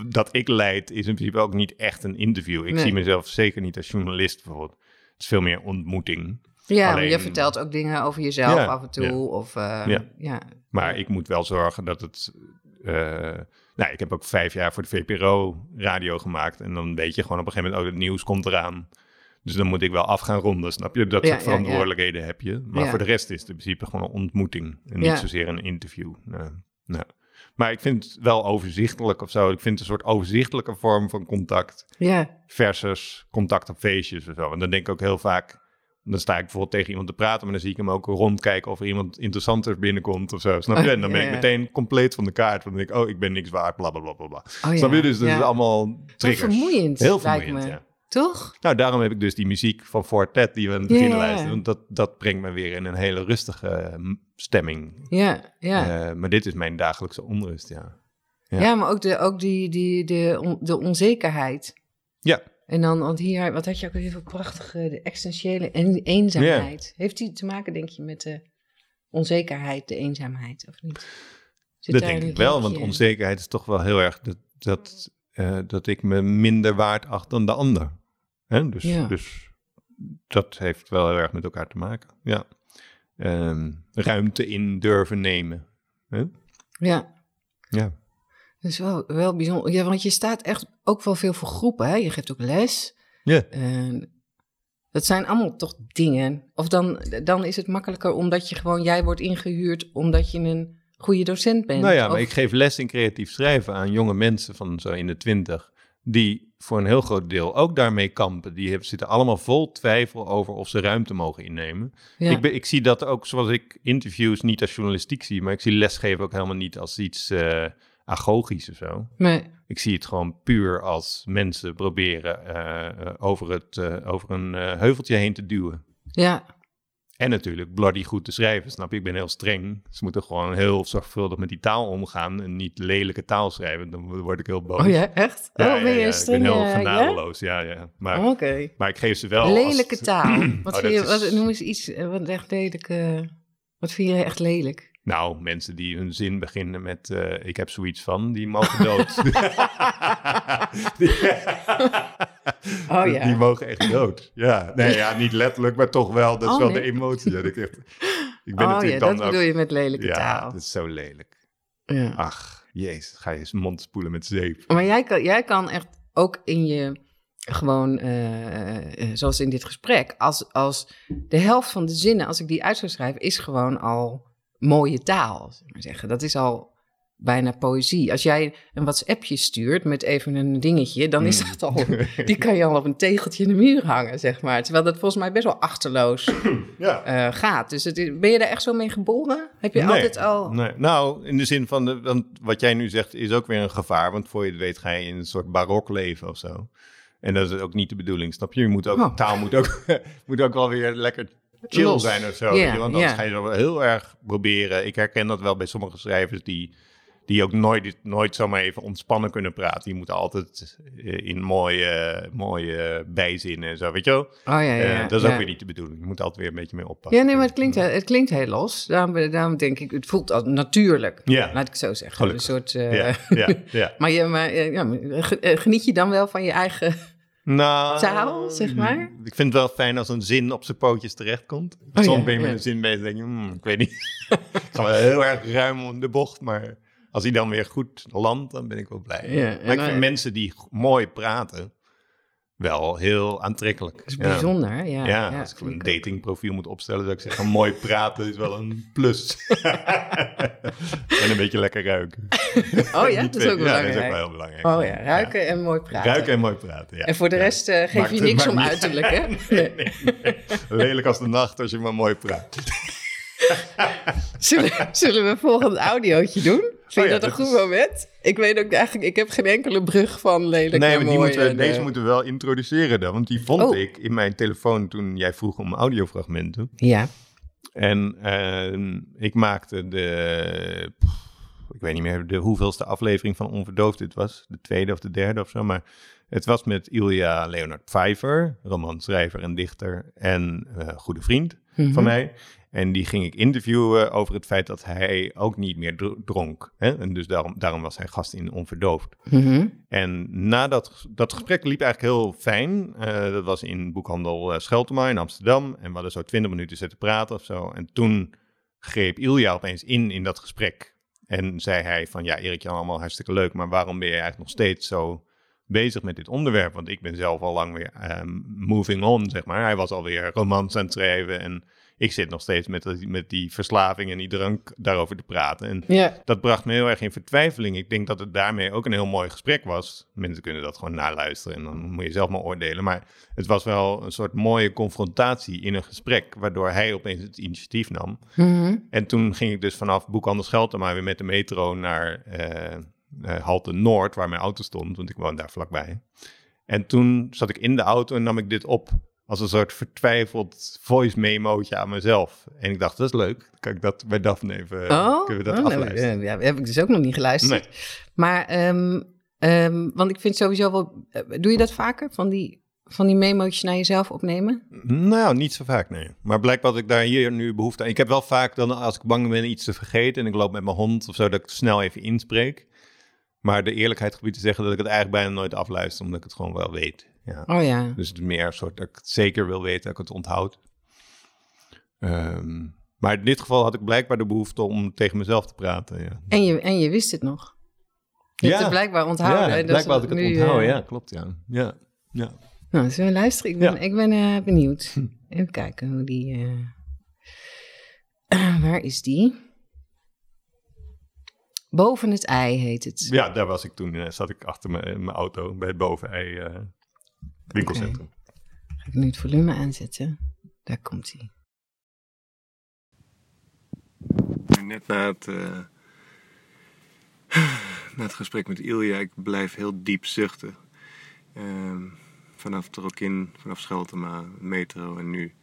dat ik leid, is in principe ook niet echt een interview. Ik Nee. zie mezelf zeker niet als journalist bijvoorbeeld. Het is veel meer ontmoeting. Ja, maar je vertelt ook dingen over jezelf Ja, af en toe. ja. Of, eh, Ja. ja. Maar ik moet wel zorgen dat het. eh, nou, ik heb ook vijf jaar voor de VPRO radio gemaakt. En dan weet je gewoon op een gegeven moment, oh, het nieuws komt eraan. Dus dan moet ik wel af gaan ronden, snap je? Dat Ja, soort verantwoordelijkheden heb je. Maar voor de rest is het in principe gewoon een ontmoeting. En niet zozeer een interview. Nou, nou. Maar ik vind het wel overzichtelijk of zo. Ik vind het een soort overzichtelijke vorm van contact. ja. Versus contact op feestjes of zo. En dan denk ik ook heel vaak. Dan sta ik bijvoorbeeld tegen iemand te praten, maar dan zie ik hem ook rondkijken of er iemand interessanter binnenkomt of zo. Snap je? En dan ben ik meteen compleet van de kaart. Want dan denk ik, oh, ik ben niks waard, bla bla bla bla. bla. Oh, Snap je? Dus dat Ja. is allemaal Heel triggers. vermoeiend, Heel vermoeiend, me. ja. Toch? Nou, daarom heb ik dus die muziek van Fortet die we aan het begin luisteren. Want dat, dat brengt me weer in een hele rustige eh, m- stemming. Ja, ja. Eh, maar dit is mijn dagelijkse onrust, ja. ja. ja. maar ook, de, ook die, die, de, on- de onzekerheid. Ja, En dan, want hier, wat had je ook weer voor prachtige, de existentiële en eenzaamheid. Heeft die te maken, denk je, met de onzekerheid, de eenzaamheid, of niet? Zit dat denk ik wel. Want onzekerheid is toch wel heel erg dat, dat, eh, dat ik me minder waard acht dan de ander. Hè? Dus, Ja. dus dat heeft wel heel erg met elkaar te maken. Ja. Ehm, ruimte in durven nemen. Hè? Ja, Ja. dat is wel, wel bijzonder. Ja, want je staat echt ook wel veel voor groepen, hè? Je geeft ook les. Ja. En dat zijn allemaal toch dingen. Of dan, dan is het makkelijker omdat je gewoon, jij wordt ingehuurd omdat je een goede docent bent. Nou ja, maar ik geef les in creatief schrijven aan jonge mensen van zo in de twintig. Die voor een heel groot deel ook daarmee kampen. Die hebben, zitten allemaal vol twijfel over of ze ruimte mogen innemen. ja. Ik, ben, ik zie dat ook zoals ik interviews niet als journalistiek zie. Maar ik zie lesgeven ook helemaal niet als iets eh agogisch of zo. Nee. Ik zie het gewoon puur als mensen proberen eh, eh, over, het, over een heuveltje heen te duwen. Ja, En natuurlijk bloody goed te schrijven, snap je? Ik ben heel streng. Ze moeten gewoon heel zorgvuldig met die taal omgaan en niet lelijke taal schrijven. Dan word ik heel boos. Oh ja, echt? Ja, oh, ben ja, je ja, streng? Ik ben heel eh, genadeloos, ja, ja. Maar, Oh, Oké. maar ik geef ze wel... als- Lelijke taal. Wat Oh, vind je, dat is- wat, noem eens iets eh, wat echt lelijk... eh, wat vind je echt lelijk? Nou, mensen die hun zin beginnen met eh, ik heb zoiets van, die mogen dood. die, Oh ja. die mogen echt dood. Ja, nee, ja, niet letterlijk, maar toch wel. Dat is Oh, wel nee. de emotie. Dat ik, echt, ik ben oh ja, natuurlijk dat dan ook... bedoel je met lelijke ja, taal. dat is zo lelijk. Ja. Ach, jezus, ga je eens mond spoelen met zeep. Maar jij kan, jij kan echt ook in je, gewoon, eh, eh, zoals in dit gesprek, als, als de helft van de zinnen, als ik die uit zou schrijven, is gewoon al mooie taal. Zeg maar zeggen. Dat is al bijna poëzie. Als jij een WhatsAppje stuurt met even een dingetje, dan is Mm. dat al, die kan je al op een tegeltje in de muur hangen, zeg maar. Terwijl dat volgens mij best wel achterloos Ja. eh, gaat. Dus het is- ben je daar echt zo mee geboren? Heb je Nee. altijd al... Nee. Nou, in de zin van, de, want wat jij nu zegt is ook weer een gevaar. Want voor je het weet ga je in een soort barok leven of zo. En dat is ook niet de bedoeling, snap je? je moet ook, Oh. Taal moet ook, moet ook wel weer lekker chill Los. zijn of zo. Want anders ga je zo heel erg proberen. Ik herken dat wel bij sommige schrijvers die, die ook nooit, nooit zomaar even ontspannen kunnen praten. Die moeten altijd eh, in mooie, mooie bijzinnen en zo, weet je wel? Oh ja, ja, Eh, dat is ook weer niet de bedoeling. Je moet altijd weer een beetje mee oppassen. Ja, nee, maar het klinkt, heel- het klinkt heel los. Daarom, daarom denk ik, het voelt als natuurlijk. Laat ik het zo zeggen. Gelukkig. Een soort, eh, maar je, maar, ja, geniet je dan wel van je eigen... Nou, Taal, zeg maar? Ik vind het wel fijn als een zin op zijn pootjes terechtkomt. Oh, Soms ja, ben je met ja. een zin bezig en denk je, hmm, ik weet niet. ik ga wel heel erg ruim om de bocht, maar als hij dan weer goed landt, dan ben ik wel blij. Ja, maar ik vind mensen die mooi praten wel heel aantrekkelijk. Dat is bijzonder? Ja, Ja, ja, als ik een datingprofiel moet opstellen, zou ik zeggen, mooi praten is wel een plus. en een beetje lekker ruiken. Oh ja, dat is ook twee- Ja, dat is ook belangrijk. wel heel belangrijk. Oh ja, ruiken en mooi praten. Ruiken en mooi praten, ja. En voor de rest eh, geef Maakt je niks om uiterlijk, hè? Nee, nee, nee. Lelijk als de nacht als je maar mooi praat. Zullen, zullen we een volgend audiootje doen? Vind je Oh ja, dat een goed is- moment? Ik weet ook eigenlijk, ik heb geen enkele brug van lelijk Nee, maar die mooi moeten we, en, deze eh, moeten we wel introduceren dan. Want die vond Oh. ik in mijn telefoon toen jij vroeg om audiofragmenten. Ja. En ehm, ik maakte de, pff, ik weet niet meer de hoeveelste aflevering van Onverdoofd dit was. De tweede of de derde of zo. Maar het was met Ilja Leonard Pfeiffer, romanschrijver en dichter en eh, goede vriend Mhm. van mij. En die ging ik interviewen over het feit dat hij ook niet meer dro- dronk. Hè? En dus daarom, daarom was hij gast in Onverdoofd. Mhm. En na dat, dat gesprek liep eigenlijk heel fijn. Eh, dat was in boekhandel eh, Scheltema in Amsterdam. En we hadden zo twintig minuten zitten praten of zo. En toen greep Ilja opeens in in dat gesprek. En zei hij van, ja Erik Jan, allemaal hartstikke leuk. Maar waarom ben je eigenlijk nog steeds zo bezig met dit onderwerp? Want ik ben zelf al lang weer ehm, moving on, zeg maar. Hij was alweer romans aan het schrijven. En ik zit nog steeds met, die- met die verslaving en die drank daarover te praten. En dat bracht me heel erg in vertwijfeling. Ik denk dat het daarmee ook een heel mooi gesprek was. Mensen kunnen dat gewoon naluisteren en dan moet je zelf maar oordelen. Maar het was wel een soort mooie confrontatie in een gesprek, waardoor hij opeens het initiatief nam. Mhm. En toen ging ik dus vanaf Boekhandel Scheltema weer met de metro naar eh eh, Halte Noord, waar mijn auto stond, want ik woon daar vlakbij. En toen zat ik in de auto en nam ik dit op als een soort vertwijfeld voice memootje aan mezelf. En ik dacht, dat is leuk. Kan ik dat bij Daphne even, Oh, kunnen we dat oh, afluisteren. ja, heb ik dus ook nog niet geluisterd. Nee. Maar, ehm, ehm, want ik vind sowieso wel... eh, Doe je dat vaker? Van die, van die memo's naar jezelf opnemen? Nou, niet zo vaak, nee. Maar blijkbaar dat ik daar hier nu behoefte aan... Ik heb wel vaak dan, als ik bang ben iets te vergeten... en ik loop met mijn hond of zo, dat ik snel even inspreek. Maar de eerlijkheid gebied te zeggen dat ik het eigenlijk bijna nooit afluister... omdat ik het gewoon wel weet. Ja. Oh ja. Dus het meer een soort dat ik het zeker wil weten, dat ik het onthoud. Ehm, maar in dit geval had ik blijkbaar de behoefte om tegen mezelf te praten, ja. En je, en je wist het nog. Je hebt het blijkbaar onthouden. Ja, en blijkbaar had ik het nu, onthouden, eh, ja, klopt, ja. Ja, ja. Nou, zullen we luisteren? Ik ben, Ja. ik ben eh, benieuwd. Even kijken hoe die... eh, waar is die? Boven het ei heet het. ja daar was ik toen, zat ik achter mijn, mijn auto bij het bovenei winkelcentrum. Ga ik nu het volume aanzetten? Daar komt hij. Net na het, eh, na het gesprek met Ilja, ik blijf heel diep zuchten. Ehm, vanaf Trokin, vanaf Scheltema, metro en nu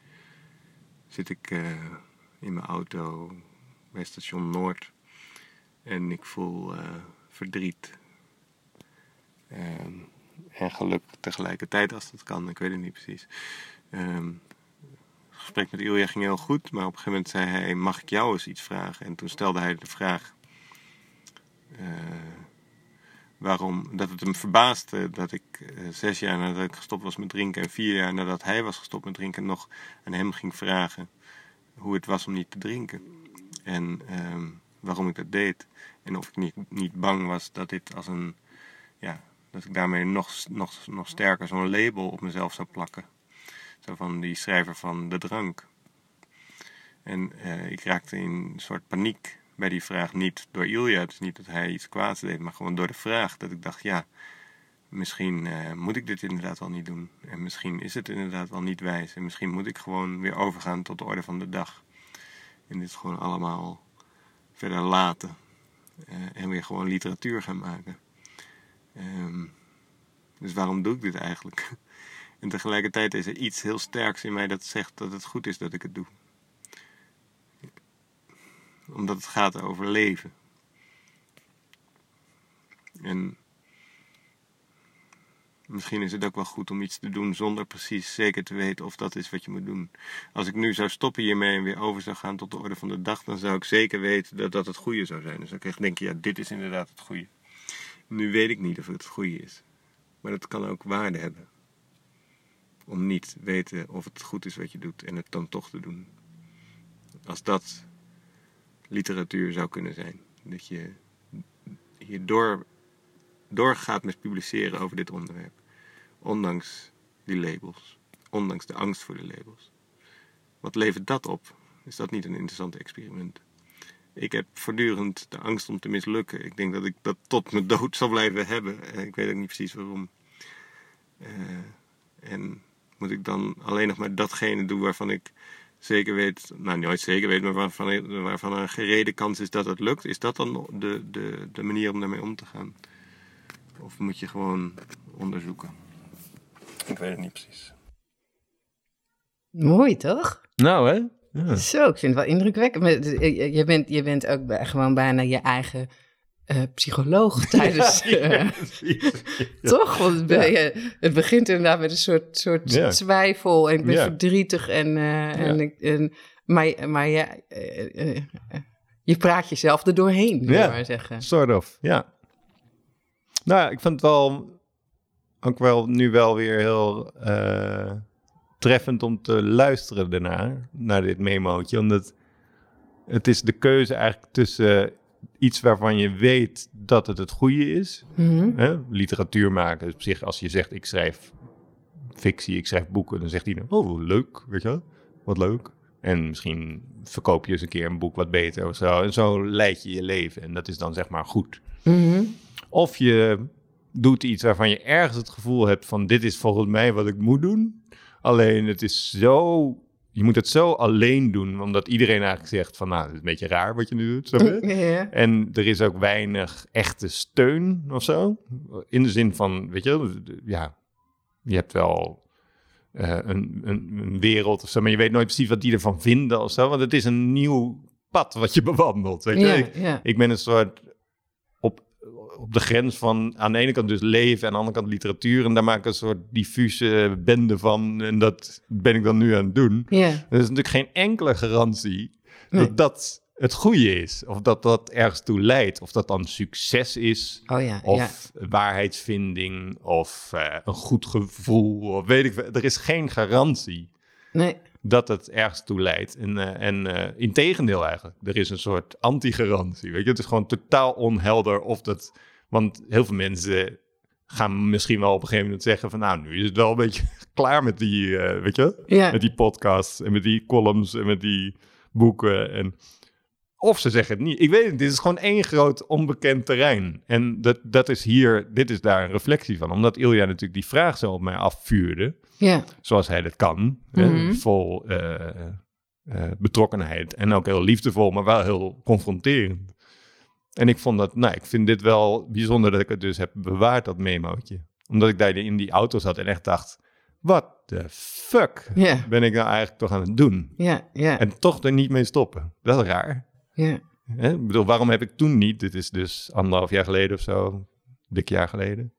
zit ik eh, in mijn auto bij station Noord en ik voel eh, verdriet. Ehm, en geluk tegelijkertijd als dat kan, ik weet het niet precies. Ehm, het gesprek met Ilja ging heel goed, maar op een gegeven moment zei hij: Mag ik jou eens iets vragen? En toen stelde hij de vraag. eh, waarom, dat het hem verbaasde dat ik eh, zes jaar nadat ik gestopt was met drinken en vier jaar nadat hij was gestopt met drinken nog aan hem ging vragen hoe het was om niet te drinken. En ehm, waarom ik dat deed. En of ik niet, niet bang was dat dit als een, ja, dat ik daarmee nog, nog, nog sterker zo'n label op mezelf zou plakken. Zo van die schrijver van de drank. En eh, ik raakte in een soort paniek bij die vraag. Niet door Ilja, is niet dat hij iets kwaads deed, maar gewoon door de vraag. Dat ik dacht, ja, misschien eh, moet ik dit inderdaad wel niet doen. En misschien is het inderdaad wel niet wijs. En misschien moet ik gewoon weer overgaan tot de orde van de dag. En dit gewoon allemaal verder laten. Eh, en weer gewoon literatuur gaan maken. Ehm, dus waarom doe ik dit eigenlijk? En tegelijkertijd is er iets heel sterks in mij dat zegt dat het goed is dat ik het doe. Omdat het gaat over leven. En misschien is het ook wel goed om iets te doen zonder precies zeker te weten of dat is wat je moet doen. Als ik nu zou stoppen hiermee en weer over zou gaan tot de orde van de dag, dan zou ik zeker weten dat dat het goede zou zijn. Dus ik denken, ja, dit is inderdaad het goede. Nu weet ik niet of het het goede is. Maar dat kan ook waarde hebben. Om niet weten of het goed is wat je doet en het dan toch te doen. Als dat literatuur zou kunnen zijn. Dat je hier door, doorgaat met publiceren over dit onderwerp. Ondanks die labels. Ondanks de angst voor de labels. Wat levert dat op? Is dat niet een interessant experiment? Ik heb voortdurend de angst om te mislukken. Ik denk dat ik dat tot mijn dood zal blijven hebben. Eh, Ik weet ook niet precies waarom. Eh, en moet ik dan alleen nog maar datgene doen waarvan ik zeker weet, nou nooit zeker weet, maar waarvan, waarvan een gerede kans is dat het lukt? Is dat dan de, de, de manier om daarmee om te gaan? Of moet je gewoon onderzoeken? Ik weet het niet precies. Mooi, toch? Nou, hè? Ja. Zo, ik vind het wel indrukwekkend. Maar Je je bent, je bent ook gewoon bijna je eigen eh, psycholoog tijdens... eh, Toch? Want ben je, het begint inderdaad met een soort, soort twijfel. En ik ben verdrietig. En, eh, en, maar maar ja, eh, eh, eh, je praat jezelf er doorheen, ik maar zeggen. Sort of, ja. Nou, ja, ik vind het wel ook wel nu wel weer heel eh, treffend om te luisteren daarna, naar dit memootje. Omdat het is de keuze eigenlijk tussen iets waarvan je weet dat het het goede is. Mhm. Hè? Literatuur maken, dus op zich als je zegt ik schrijf fictie, ik schrijf boeken, dan zegt hij oh leuk, weet je wel, wat leuk. En misschien verkoop je eens een keer een boek wat beter of zo. En zo leid je je leven en dat is dan zeg maar goed. Mhm. Of je doet iets waarvan je ergens het gevoel hebt van dit is volgens mij wat ik moet doen. Alleen het is zo, je moet het zo alleen doen, omdat iedereen eigenlijk zegt van nou, het is een beetje raar wat je nu doet. snap je? Ja. En er is ook weinig echte steun of zo. In de zin van, weet je, ja, je hebt wel eh, een, een, een wereld of zo, maar je weet nooit precies wat die ervan vinden of zo. Want het is een nieuw pad wat je bewandelt. Weet je? Ja, Ik, ja. ik ben een soort op de grens van aan de ene kant dus leven en aan de andere kant literatuur. En daar maak ik een soort diffuse bende van. En dat ben ik dan nu aan het doen. ja. Er is natuurlijk geen enkele garantie Nee. dat dat het goede is. Of dat dat ergens toe leidt. Of dat dan succes is. Oh ja, Of ja. waarheidsvinding. Of eh, een goed gevoel. Of weet ik veel. Er is geen garantie Nee. dat het ergens toe leidt. En, eh en eh in tegendeel eigenlijk. Er is een soort anti-garantie. Weet je, het is gewoon totaal onhelder of dat... Want heel veel mensen gaan misschien wel op een gegeven moment zeggen van... nou, nu is het wel een beetje klaar met die, eh, weet je, Ja. met die podcasts en met die columns en met die boeken. En, of ze zeggen het niet. Ik weet het, dit is gewoon één groot onbekend terrein. En dat, dat is hier, dit is daar een reflectie van. Omdat Ilja natuurlijk die vraag zo op mij afvuurde Ja. zoals hij dat kan. hè, Mhm. vol eh, eh, betrokkenheid en ook heel liefdevol, maar wel heel confronterend. En ik vond dat, nou, ik vind dit wel bijzonder dat ik het dus heb bewaard, dat memootje. Omdat ik daar in die auto zat en echt dacht, Wat de fuck ben ik nou eigenlijk toch aan het doen? ja, ja, En toch er niet mee stoppen. Dat is raar. ja. Ik bedoel, waarom heb ik toen niet, dit is dus anderhalf jaar geleden of zo, dik jaar geleden.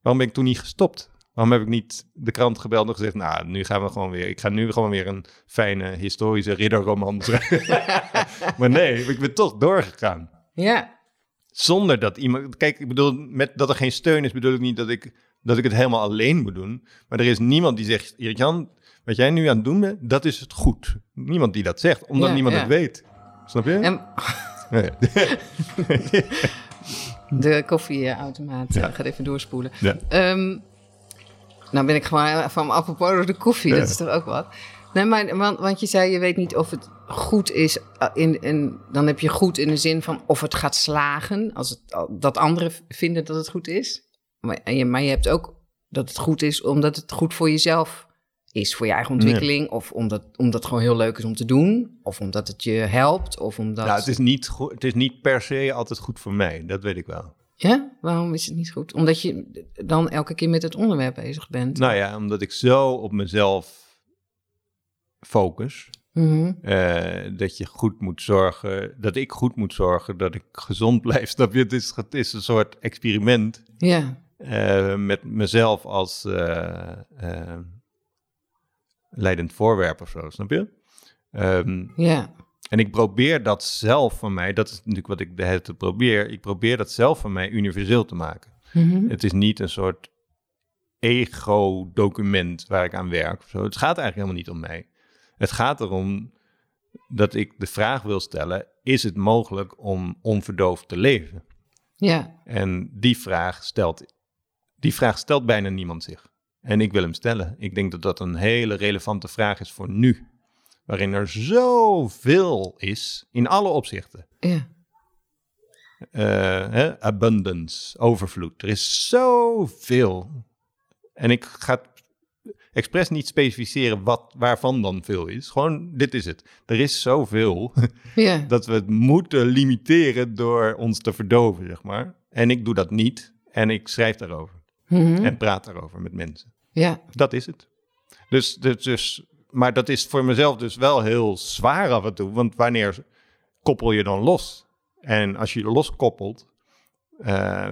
Waarom ben ik toen niet gestopt? Waarom heb ik niet de krant gebeld en gezegd, nou, nu gaan we gewoon weer, ik ga nu gewoon weer een fijne historische ridderroman schrijven. maar nee, ik ben toch doorgegaan. Ja, Zonder dat iemand, kijk, ik bedoel, met dat er geen steun is, bedoel ik niet dat ik, dat ik het helemaal alleen moet doen. Maar er is niemand die zegt, Erik-Jan, wat jij nu aan het doen bent, dat is het goed. Niemand die dat zegt, omdat Ja, niemand ja. het weet. Snap je? en Nee. de koffieautomaat Ja. eh, gaat even doorspoelen. Ehm, nou ben ik gewoon van apropos de koffie, dat is toch ook wat? Nee, maar, want, want je zei, je weet niet of het goed is. eh, In, in, dan heb je goed in de zin van of het gaat slagen. Als het, dat anderen vinden dat het goed is. Maar, en je, maar je hebt ook dat het goed is omdat het goed voor jezelf is. Voor je eigen ontwikkeling. Of omdat, omdat het gewoon heel leuk is om te doen. Of omdat het je helpt. Of omdat... Nou, het is, niet het is niet per se altijd goed voor mij, dat weet ik wel. Ja? Waarom is het niet goed? Omdat je dan elke keer met het onderwerp bezig bent. Nou ja, omdat ik zo op mezelf focus, Mhm. eh, dat je goed moet zorgen, dat ik goed moet zorgen dat ik gezond blijf. Snap je? Het is, het is een soort experiment Ja, eh, met mezelf als eh, leidend voorwerp of zo, snap je? Ehm, ja. En ik probeer dat zelf van mij, dat is natuurlijk wat ik de hele tijd probeer, ik probeer dat zelf van mij universeel te maken. Mhm. Het is niet een soort ego-document waar ik aan werk. Of zo. Het gaat eigenlijk helemaal niet om mij. Het gaat erom dat ik de vraag wil stellen: is het mogelijk om onverdoofd te leven? Ja, En die vraag stelt, die vraag stelt bijna niemand zich. En ik wil hem stellen. Ik denk dat dat een hele relevante vraag is voor nu. Waarin er zoveel is, in alle opzichten. ja. Eh, hè, abundance, overvloed. Er is zoveel. En ik ga expres niet specificeren wat, waarvan dan veel is. Gewoon, dit is het. Er is zoveel Ja, dat we het moeten limiteren door ons te verdoven, zeg maar. En ik doe dat niet. En ik schrijf daarover. Mhm. En praat daarover met mensen. ja, Dat is het. Dus, dus, dus, maar dat is voor mezelf dus wel heel zwaar af en toe. Want wanneer koppel je dan los? En als je loskoppelt, eh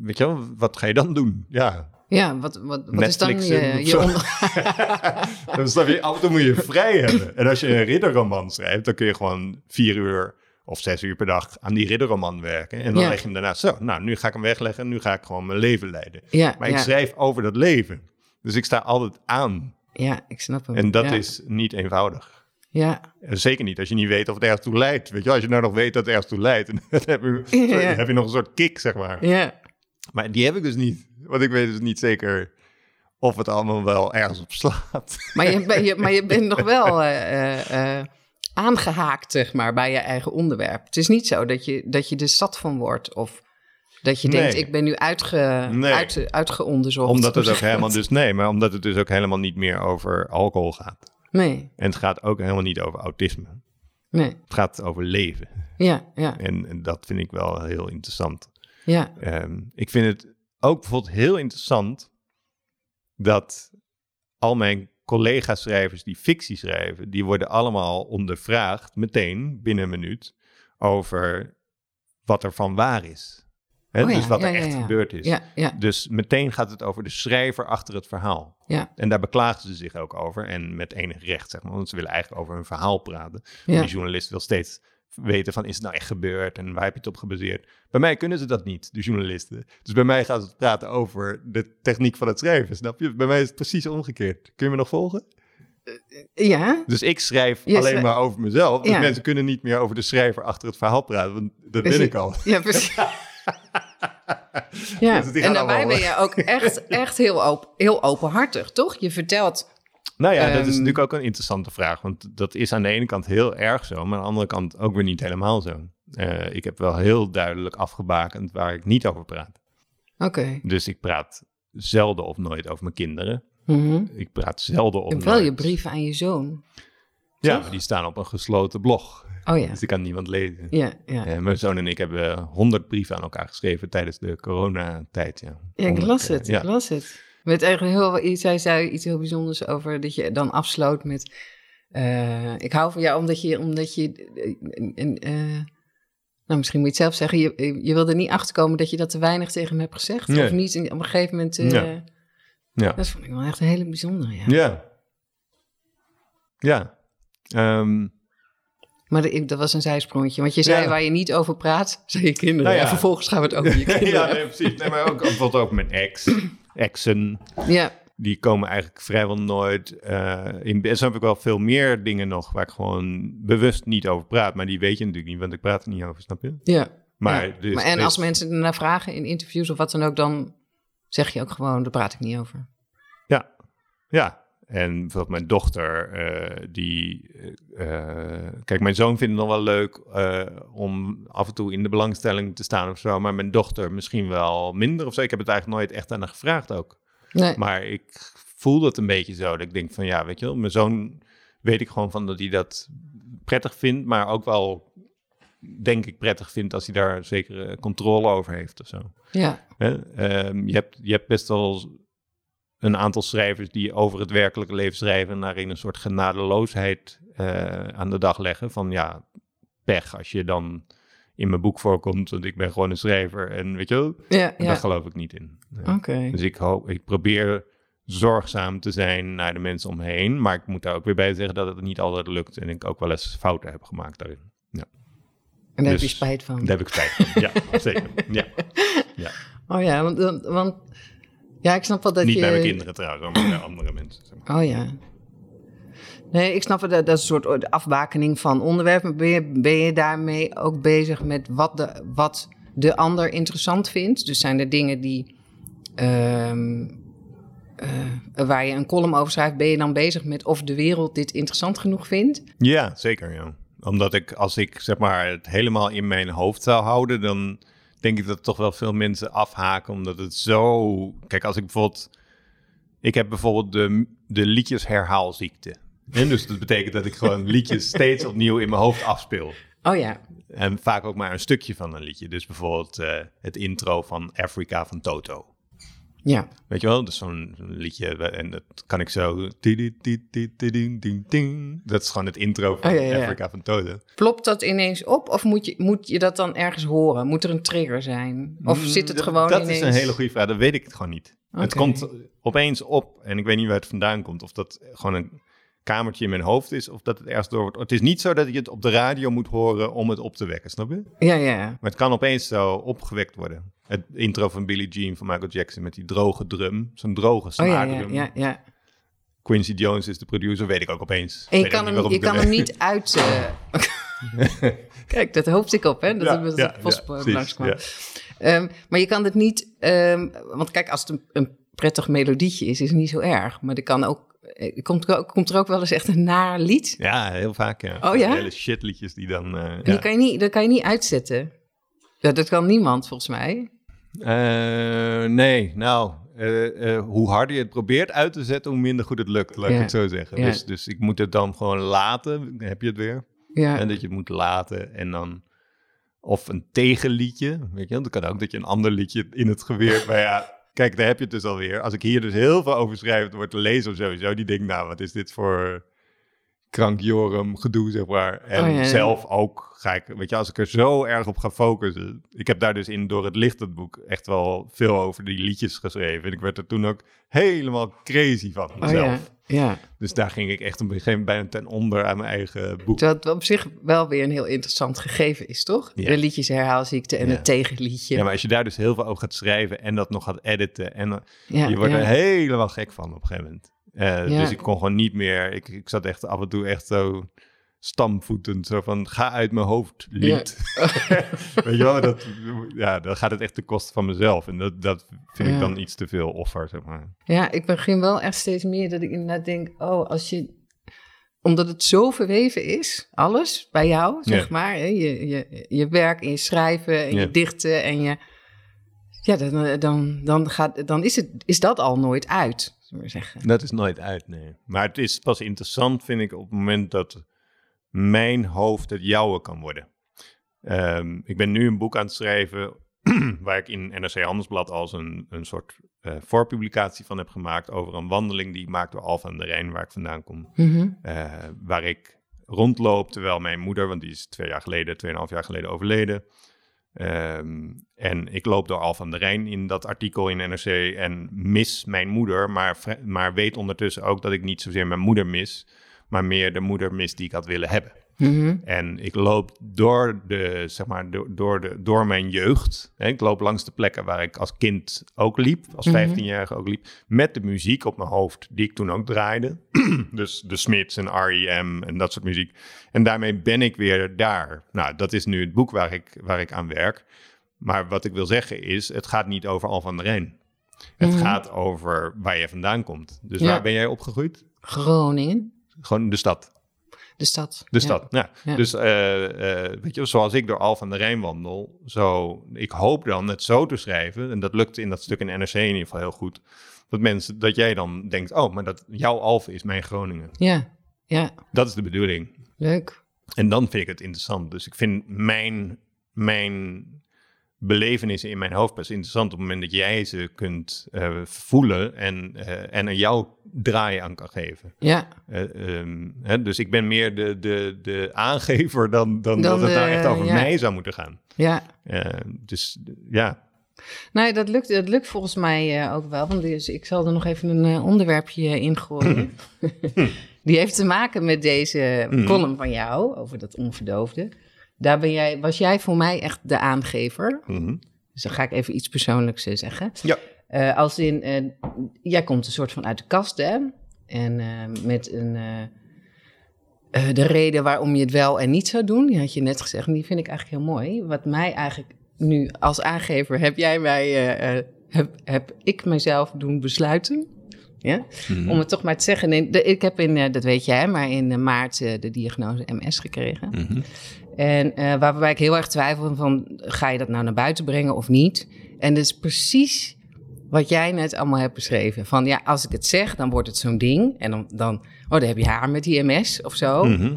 weet je wel, wat ga je dan doen? Ja, ja. Wat, wat, wat is dan je, je dan snap je, af en toe moet je vrij hebben. En als je een ridderroman schrijft, dan kun je gewoon vier uur of zes uur per dag aan die ridderroman werken. En dan Ja. leg je hem daarna zo, nou, nu ga ik hem wegleggen, nu ga ik gewoon mijn leven leiden. Ja, Maar ik ja, schrijf over dat leven. Dus ik sta altijd aan. ja, ik snap hem. En dat is niet eenvoudig. Ja, En Zeker niet als je niet weet of het ergens toe leidt. Weet je, als je nou nog weet dat het ergens toe leidt, dan heb je, heb je nog een soort kick, zeg maar. ja, Maar die heb ik dus niet. Want ik weet dus niet zeker of het allemaal wel ergens op slaat. maar je, ben- je, maar je bent nog wel eh, eh, eh, aangehaakt, zeg maar, bij je eigen onderwerp. Het is niet zo dat je, dat je er zat van wordt of dat je denkt, ik ben nu uitge, Nee. uit, uitgeonderzocht. Omdat het ook helemaal dus, nee, maar omdat het dus ook helemaal niet meer over alcohol gaat. Nee, En het gaat ook helemaal niet over autisme. nee, Het gaat over leven. ja, ja, En, en dat vind ik wel heel interessant. ja, Ehm, ik vind het ook bijvoorbeeld heel interessant dat al mijn collega-schrijvers die fictie schrijven, die worden allemaal ondervraagd meteen binnen een minuut over wat er van waar is. Hè, Oh ja, dus wat ja, er echt ja. gebeurd is. Dus meteen gaat het over de schrijver achter het verhaal. ja, En daar beklagen ze zich ook over. En met enig recht, zeg maar. Want ze willen eigenlijk over hun verhaal praten. Die journalist wil steeds weten van, is het nou echt gebeurd? En waar heb je het op gebaseerd? Bij mij kunnen ze dat niet, de journalisten. Dus bij mij gaan ze praten over de techniek van het schrijven, snap je? Bij mij is het precies omgekeerd. Kun je me nog volgen? ja. Dus ik schrijf alleen maar over mezelf. Dus Ja. mensen kunnen niet meer over de schrijver achter het verhaal praten. Want dat ben ik al. Ja, precies. ja, Dus en daarbij ben je ook echt, echt heel, open, heel openhartig, toch? Je vertelt... Nou ja, dat is Ehm, natuurlijk ook een interessante vraag. Want dat is aan de ene kant heel erg zo, maar aan de andere kant ook weer niet helemaal zo. Eh, ik heb wel heel duidelijk afgebakend waar ik niet over praat. Oké. Dus ik praat zelden of nooit over mijn kinderen. Mhm. Ik praat zelden of nooit. wel je brieven aan je zoon. Ja, maar die staan op een gesloten blog. Oh ja, Dus die kan niemand lezen. ja, ja. Eh, mijn zoon en ik hebben honderd brieven aan elkaar geschreven tijdens de coronatijd. Ja, Ja, ik 100, las eh, het, Ja. ik las het. Met eigenlijk heel, zij zei iets heel bijzonders over dat je dan afsloot met... eh, ik hou van jou omdat je... Omdat je eh, eh, nou, misschien moet je het zelf zeggen. Je, je wilde niet achterkomen dat je dat te weinig tegen hem hebt gezegd. Nee. Of niet op een gegeven moment... Ja. Ja. Dat vond ik wel echt een hele bijzondere, ja. Ja. Ja. Ehm, Maar dat was een zijsprongetje. Want je zei Ja. waar je niet over praat, zijn je kinderen. Nou ja. En vervolgens gaan we het over je kinderen ja, nee, precies. Nee, maar ook bijvoorbeeld ook mijn ex, exen. Ja, Die komen eigenlijk vrijwel nooit eh, in. En zo heb ik wel veel meer dingen nog waar ik gewoon bewust niet over praat. Maar die weet je natuurlijk niet, want ik praat er niet over, snap je? ja. Maar, ja. dus- maar en dus- als mensen ernaar vragen in interviews of wat dan ook, dan zeg je ook gewoon, daar praat ik niet over. Ja, ja. En bijvoorbeeld mijn dochter, eh, die... eh, kijk, mijn zoon vindt het nog wel leuk om af en toe in de belangstelling te staan of zo. Maar mijn dochter misschien wel minder of zo. Ik heb het eigenlijk nooit echt aan haar gevraagd ook. Nee. Maar ik voel dat een beetje zo. Dat ik denk van ja, weet je wel, mijn zoon weet ik gewoon van dat hij dat prettig vindt. Maar ook wel, denk ik, prettig vindt als hij daar zekere controle over heeft of zo. Ja? Ehm, je, hebt, je hebt best wel een aantal schrijvers die over het werkelijke leven schrijven en daarin een soort genadeloosheid eh, aan de dag leggen. Van ja, pech als je dan in mijn boek voorkomt, want ik ben gewoon een schrijver en weet je wel, ja, daar geloof ik niet in. Oké. Dus ik, hoop, ik probeer zorgzaam te zijn naar de mensen om me heen, maar ik moet daar ook weer bij zeggen dat het niet altijd lukt en ik ook wel eens fouten heb gemaakt daarin. Ja, En daar heb dus- je spijt van. daar heb ik spijt van. Ja, zeker. Ja. ja. Oh ja, want, want, want- ja, ik snap wel dat Niet je... bij mijn kinderen trouwens, maar bij andere mensen. zeg maar. Oh ja. Nee, ik snap wel dat dat is een soort afbakening van onderwerpen. Ben je, ben je daarmee ook bezig met wat de, wat de ander interessant vindt? Dus zijn er dingen die, ehm, eh, waar je een column over schrijft, ben je dan bezig met of de wereld dit interessant genoeg vindt? Ja, zeker. Ja. Omdat ik, als ik zeg maar het helemaal in mijn hoofd zou houden, dan denk ik dat toch wel veel mensen afhaken. Omdat het zo. Kijk, als ik bijvoorbeeld. Ik heb bijvoorbeeld de, de liedjes herhaalziekte. En dus dat betekent dat ik gewoon liedjes steeds opnieuw in mijn hoofd afspeel. Oh ja, En vaak ook maar een stukje van een liedje. Dus bijvoorbeeld eh, het intro van Africa van Toto. Ja. Weet je wel, dus zo'n liedje en dat kan ik zo... Dat is gewoon het intro van Oh, ja, ja, ja. Africa van Toto. Plopt dat ineens op of moet je, moet je dat dan ergens horen? Moet er een trigger zijn? Of zit het Dat- gewoon Dat ineens... is een hele goede vraag, dat weet ik gewoon niet. Het komt opeens op en ik weet niet waar het vandaan komt. Of dat gewoon een kamertje in mijn hoofd is of dat het ergens door wordt. Het is niet zo dat je het op de radio moet horen om het op te wekken, snap je? Ja, ja. Maar het kan opeens zo opgewekt worden. Het intro van Billie Jean van Michael Jackson met die droge drum. Zo'n droge Oh ja, ja, snaardrum. ja, ja. Quincy Jones is de producer, weet ik ook opeens. En je Weet kan, hem, je kan hem niet uit... eh, Kijk, dat hoopte ik op, hè? Dat Ja, het ja, langskwam. Ehm, maar je kan het niet... ehm, want kijk, als het een, een prettig melodietje is, is het niet zo erg. Maar er kan ook... eh, Komt er, ook, komt er ook wel eens echt een naar lied? Ja, heel vaak, ja. Oh ja? Hele shitliedjes die dan... ja. die kan je niet, dat kan je niet uitzetten. Ja, dat kan niemand, volgens mij. Eh, nee, nou, hoe harder je het probeert uit te zetten, hoe minder goed het lukt, laat ik het zo zeggen. Dus, dus ik moet het dan gewoon laten, dan heb je het weer. Ja, En dat je het moet laten en dan... Of een tegenliedje, weet je wel. Dat kan ook dat je een ander liedje in het geweer... maar ja, kijk, daar heb je het dus alweer. Als ik hier dus heel veel over schrijf, dan wordt de lezer sowieso... die denkt, nou, wat is dit voor krankjorum gedoe, zeg maar. En Oh, ja, ja. zelf ook ga ik... Weet je, als ik er zo erg op ga focussen... Ik heb daar dus in Door het Licht, het boek, echt wel veel over die liedjes geschreven. En ik werd er toen ook helemaal crazy van oh mezelf. ja, ja. Dus daar ging ik echt op een gegeven moment bijna ten onder aan mijn eigen boek. Terwijl het op zich wel weer een heel interessant gegeven is, toch? De liedjes herhaalziekte en het tegenliedje. Ja, maar als je daar dus heel veel over gaat schrijven en dat nog gaat editen, en je wordt er helemaal gek van op een gegeven moment. Eh, Ja. Dus ik kon gewoon niet meer, ik, ik zat echt af en toe echt zo stamvoetend, zo van ga uit mijn hoofd, lied. Weet je wel, dat, ja, dan gaat het echt ten koste van mezelf. En dat, dat vind Ja. ik dan iets te veel offer, zeg maar. Ja, ik begin wel echt steeds meer dat ik inderdaad denk, oh, als je, omdat het zo verweven is, alles bij jou, zeg Ja. maar, hè, je, je, je werk en je schrijven en Ja. je dichten en je, ja, dan, eh, dan, dan, gaat, dan is, het, is dat al nooit uit, zullen we maar zeggen. Dat is nooit uit, nee. Maar het is pas interessant, vind ik, op het moment dat mijn hoofd het jouwe kan worden. Ehm, ik ben nu een boek aan het schrijven waar ik in NRC Handelsblad als een, een soort eh, voorpublicatie van heb gemaakt over een wandeling die ik maak door Alphen aan de Rijn, waar ik vandaan kom. Mhm. Eh, waar ik rondloop terwijl mijn moeder, want die is twee jaar geleden, tweeënhalf jaar geleden overleden. Ehm, en ik loop door Alphen aan de Rijn in dat artikel in NRC en mis mijn moeder, maar, maar weet ondertussen ook dat ik niet zozeer mijn moeder mis, maar meer de moeder mis die ik had willen hebben. Mhm. En ik loop door, de, zeg maar, door, door, de, door mijn jeugd. Hè, ik loop langs de plekken waar ik als kind ook liep, als Mhm. 15-jarige ook liep, met de muziek op mijn hoofd die ik toen ook draaide. dus de Smiths en R.E.M. en dat soort muziek. En daarmee ben ik weer daar. Nou, dat is nu het boek waar ik, waar ik aan werk. Maar wat ik wil zeggen is, het gaat niet over Al van der Rijn. Het gaat over waar je vandaan komt. Dus Ja. waar ben jij opgegroeid? Groningen, Gewoon de stad. De stad. De stad, ja. Ja. Dus eh, eh, weet je, zoals ik door Al van der Rijn wandel, zo, ik hoop dan het zo te schrijven, en dat lukt in dat stuk in NRC in ieder geval heel goed, dat mensen, dat jij dan denkt, oh, maar dat jouw Alphen is mijn Groningen. Ja, ja, Dat is de bedoeling. leuk. En dan vind ik het interessant. Dus ik vind mijn, mijn belevenissen in mijn hoofd best interessant op het moment dat jij ze kunt eh, voelen en, eh, en er jouw draai aan kan geven. Ja, Eh, ehm, hè, dus ik ben meer de, de, de aangever dan, dan, Dan dat het nou echt over ja. mij zou moeten gaan. ja. Dus ja, Nee, dat lukt, dat lukt volgens mij ook wel. Want dus ik zal er nog even een onderwerpje in gooien. Die heeft te maken met deze column van jou over dat onverdoofde. Daar ben jij, was jij voor mij echt de aangever. Mhm. Dus dan ga ik even iets persoonlijks eh, zeggen. ja. Eh, als in, eh, jij komt een soort van uit de kast, hè? En met een, de reden waarom je het wel en niet zou doen, die had je net gezegd, en die vind ik eigenlijk heel mooi. Wat mij eigenlijk nu als aangever, heb jij mij, heb, heb ik mezelf doen besluiten. Ja? Om het toch maar te zeggen. Nee, de- ik heb in, dat weet jij, maar in maart de diagnose MS gekregen. Mhm. En eh, waarbij ik heel erg twijfel van, ga je dat nou naar buiten brengen of niet? En dat is precies wat jij net allemaal hebt beschreven. Van ja, als ik het zeg, dan wordt het zo'n ding. En dan, dan, oh, dan heb je haar met die MS of zo. Mhm.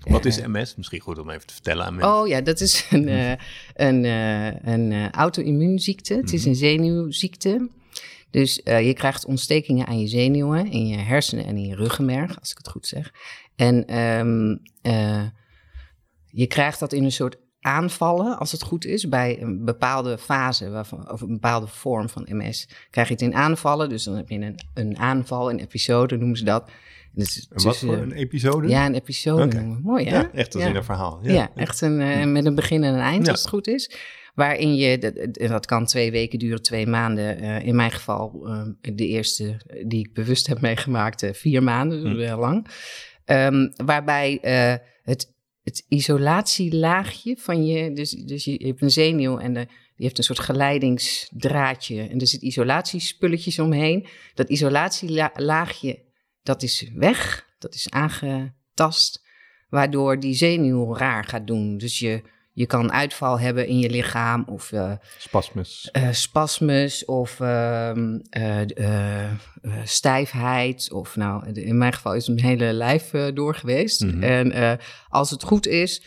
Wat is MS? Misschien goed om even te vertellen aan mensen. Oh ja, dat is een, eh, een, eh, een auto-immuunziekte. Het is een zenuwziekte. Dus je krijgt ontstekingen aan je zenuwen, in je hersenen en in je ruggenmerg, als ik het goed zeg. En ehm, eh, je krijgt dat in een soort aanvallen, als het goed is, bij een bepaalde fase waarvan, of een bepaalde vorm van MS. Krijg je het in aanvallen, dus dan heb je een, een aanval, een episode noemen ze dat. Dus, En wat voor een episode? Ja, een episode noemen we. Mooi hè? Ja, echt als in een verhaal. Ja, Ja, echt een, eh, met een begin en een eind, als het goed is. Waarin je, dat, dat kan twee weken duren, twee maanden. eh, in mijn geval, eh, de eerste die ik bewust heb meegemaakt, vier maanden, dus Hm. wel lang. Ehm, waarbij het, het isolatielaagje van je, dus, dus je hebt een zenuw en de, die heeft een soort geleidingsdraadje. En er zit isolatiespulletjes omheen. Dat isolatielaagje, dat is weg, dat is aangetast waardoor die zenuw raar gaat doen. Dus je, je kan uitval hebben in je lichaam of eh, Spasmus. eh, spasmus of ehm, eh, stijfheid. Of nou, in mijn geval is mijn hele lijf door geweest. Mhm. En als het goed is,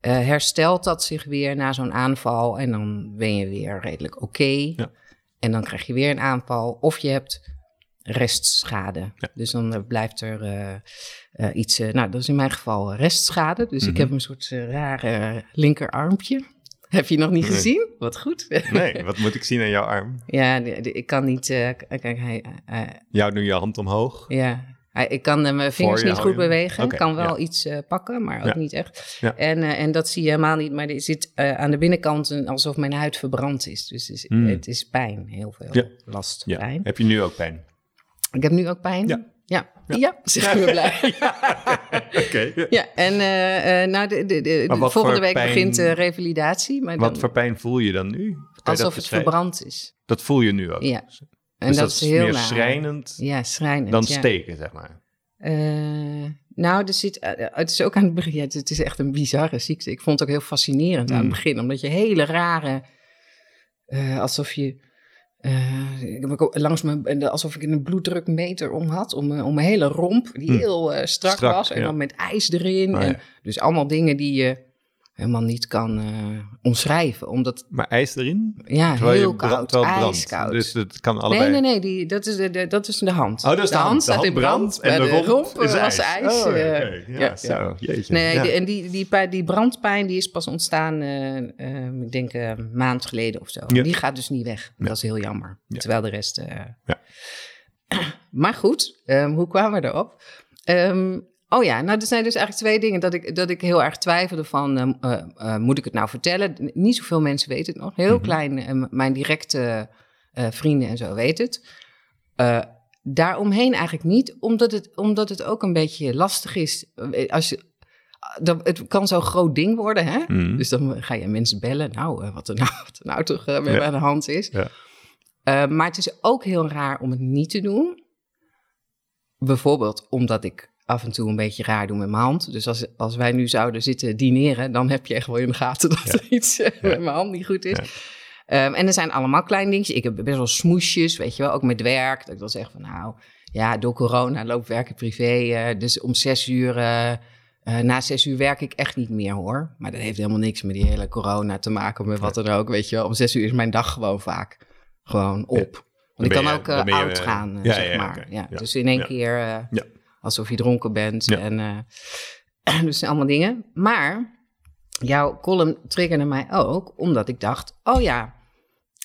herstelt dat zich weer na zo'n aanval. En dan ben je weer redelijk oké. Ja. En dan krijg je weer een aanval. Of je hebt restschade. Ja. Dus dan blijft er eh, eh, iets... eh, nou, dat is in mijn geval restschade. Dus ik Mhm. heb een soort eh, rare linkerarmpje. Heb je nog niet Nee. gezien? Wat goed. Nee, wat moet ik zien aan jouw arm? Ja, de- de- ik kan niet. eh, kijk, hij, eh, Jou nu je hand omhoog. ja, ik kan eh, mijn vingers niet goed bewegen. Ik kan wel ja. iets eh, pakken, maar ook Ja. niet echt. Ja. En, eh, en dat zie je helemaal niet. Maar er zit eh, aan de binnenkant een, alsof mijn huid verbrand is. Dus het is, Hmm. het is pijn, heel veel last, pijn. Heb je nu ook pijn? Ik heb nu ook pijn. Ja. Ja, ja. ik weer blij. Oké. Ja, en eh, eh, nou, de, de, de, wat volgende week pijn- begint de revalidatie. Maar Wat dan, voor pijn voel je dan nu? Alsof het verbrand is. Dat voel je nu ook. Ja. En dus dat, dat is heel meer naar. schrijnend Ja, schrijnend. dan ja. steken, zeg maar. Eh, nou, er zit, eh, het is ook aan het begin. het is echt een bizarre ziekte. Ik vond het ook heel fascinerend aan het Mm. begin, omdat je hele rare, eh, alsof je eh, ik heb ook langs mijn, alsof ik een bloeddrukmeter om had, om, mijn- om mijn hele romp, die Mm. heel eh, strak, Strak, was, en ja. dan met ijs erin. Oh, en, ja. Dus allemaal dingen die je helemaal niet kan eh, omschrijven. Omdat, Maar ijs erin? ja, Terwijl heel koud, ijskoud. Dus het kan allebei. Nee, nee, nee, die, dat, is de, de- dat is de hand. Oh, dat is de, hand. Staat in brand, en de romp, eh, is was ijs. Oh, eh, Ja, ja, zo. ja. Jeetje. Nee, Ja. die- en die, die, die brandpijn die is pas ontstaan, eh, eh, ik denk eh, een maand geleden of zo. Ja. Die gaat dus niet weg. Dat is heel jammer. Ja. Terwijl de rest... eh, Ja. maar goed, ehm, hoe kwamen we erop? Ehm, oh ja, nou er zijn dus eigenlijk twee dingen dat ik, dat ik heel erg twijfelde van... ehm, eh, eh, moet ik het nou vertellen? Niet zoveel mensen weten het nog. Heel Mhm. klein, eh, m- mijn directe eh, vrienden en zo weten het. Daaromheen eigenlijk niet, omdat het, omdat het ook een beetje lastig is. Als je, dan, het kan zo'n groot ding worden, hè? Mhm. Dus dan ga je mensen bellen. Nou, wat er nou, wat er nou toch Ja. me aan de hand is. Ja. Maar het is ook heel raar om het niet te doen. Bijvoorbeeld omdat ik af en toe een beetje raar doe met mijn hand. Dus als, als wij nu zouden zitten dineren, dan heb je echt wel in de gaten dat er iets eh, met mijn hand niet goed is. Ehm, en er zijn allemaal kleine dingetjes. Ik heb best wel smoesjes, weet je wel, ook met werk. Dat ik dan zeg van nou, ja, door corona loopt werken privé. eh, dus om zes uur, eh, na zes uur werk ik echt niet meer hoor. Maar dat heeft helemaal niks met die hele corona te maken, met wat dan ook, weet je wel. Om zes uur is mijn dag gewoon vaak gewoon op. Want ik kan je- ook oud gaan, ja, zeg ja, maar. Ja. Dus in één keer Ja. Alsof je dronken bent. Ja. En, eh, dus allemaal dingen. Maar jouw column triggerde mij ook, omdat ik dacht, oh ja,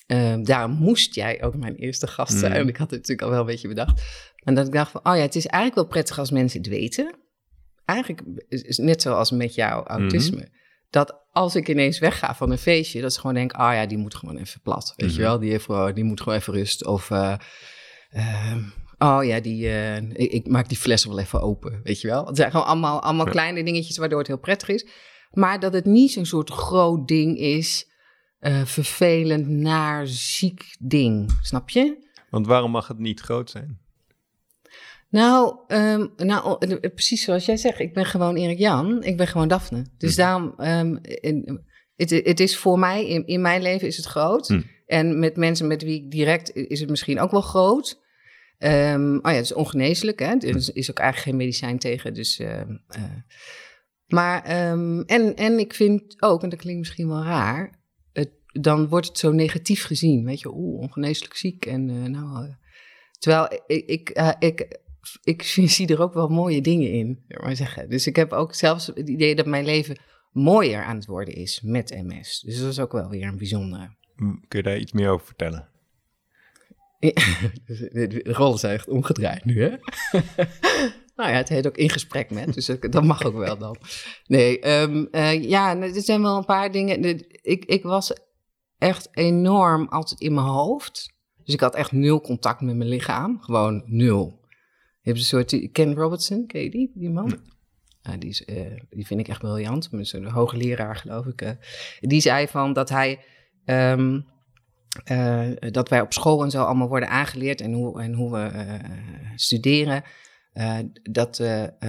eh, daarom moest jij ook mijn eerste gast zijn. Mhm. En ik had het natuurlijk al wel een beetje bedacht. En dat ik dacht van, oh ja, het is eigenlijk wel prettig als mensen het weten. Eigenlijk is, net zoals met jouw autisme. Mhm. Dat als ik ineens wegga van een feestje, dat ze gewoon denken, oh ja, die moet gewoon even plat. Weet Mhm. je wel, die, heeft gewoon, die moet gewoon even rust. Of, eh, ehm, oh ja, die, eh, ik, ik maak die fles wel even open, weet je wel. Het zijn gewoon allemaal, allemaal Ja. kleine dingetjes waardoor het heel prettig is. Maar dat het niet zo'n soort groot ding is, eh, vervelend, naar, ziek ding. Snap je? Want waarom mag het niet groot zijn? Nou, ehm, nou eh, precies zoals jij zegt, ik ben gewoon Erik Jan, ik ben gewoon Daphne. Dus Hm. daarom, ehm, het, is voor mij, in, in mijn leven is het groot. Hm. En met mensen met wie ik direct, is het misschien ook wel groot. Ehm, oh ja, het is ongeneeslijk, hè? Er is, ook eigenlijk geen medicijn tegen, dus... ehm, eh. maar, ehm, en, en ik vind ook, en dat klinkt misschien wel raar, het, dan wordt het zo negatief gezien, weet je, oeh, ongeneeslijk ziek en eh, nou... eh, terwijl ik, ik, ik, ik zie er ook wel mooie dingen in, maar zeggen. Dus ik heb ook zelfs het idee dat mijn leven mooier aan het worden is met MS. Dus dat is ook wel weer een bijzondere. Hm, Kun je daar iets meer over vertellen? Dus de rollen zijn echt omgedraaid nu, hè? nou ja, het heet ook in gesprek met, dus dat, mag ook wel dan. Nee, ehm, eh, ja, er zijn wel een paar dingen. Ik, ik was echt enorm altijd in mijn hoofd. Dus ik had echt nul contact met mijn lichaam. Gewoon nul. Je hebt een soort... Ken Robertson, ken je die, die man? Ja, die, is, eh, die vind ik echt briljant. Zo'n hoogleraar, geloof ik. eh. die zei van dat hij... ehm, eh, dat wij op school en zo allemaal worden aangeleerd en hoe, en hoe we eh, studeren. eh, dat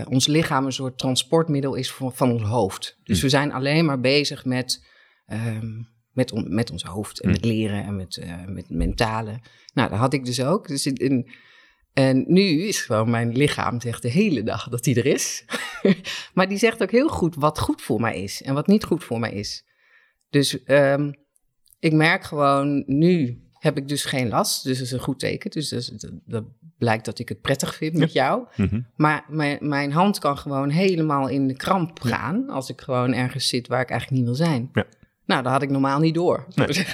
ons lichaam een soort transportmiddel is van, van ons hoofd. Dus we zijn alleen maar bezig met, ehm, met, on- met ons hoofd en Hm. met leren en met, met mentale. Nou, dat had ik dus ook. Dus in- in, en nu is gewoon mijn lichaam zegt de hele dag dat hij er is. maar die zegt ook heel goed wat goed voor mij is en wat niet goed voor mij is. Dus ehm, ik merk gewoon, nu heb ik dus geen last. Dus dat is een goed teken. Dus dat, is- dat, dat blijkt dat ik het prettig vind met jou. Mhm. Maar mijn, mijn hand kan gewoon helemaal in de kramp gaan... als ik gewoon ergens zit waar ik eigenlijk niet wil zijn. Ja. Nou, dat had ik normaal niet door. Nee.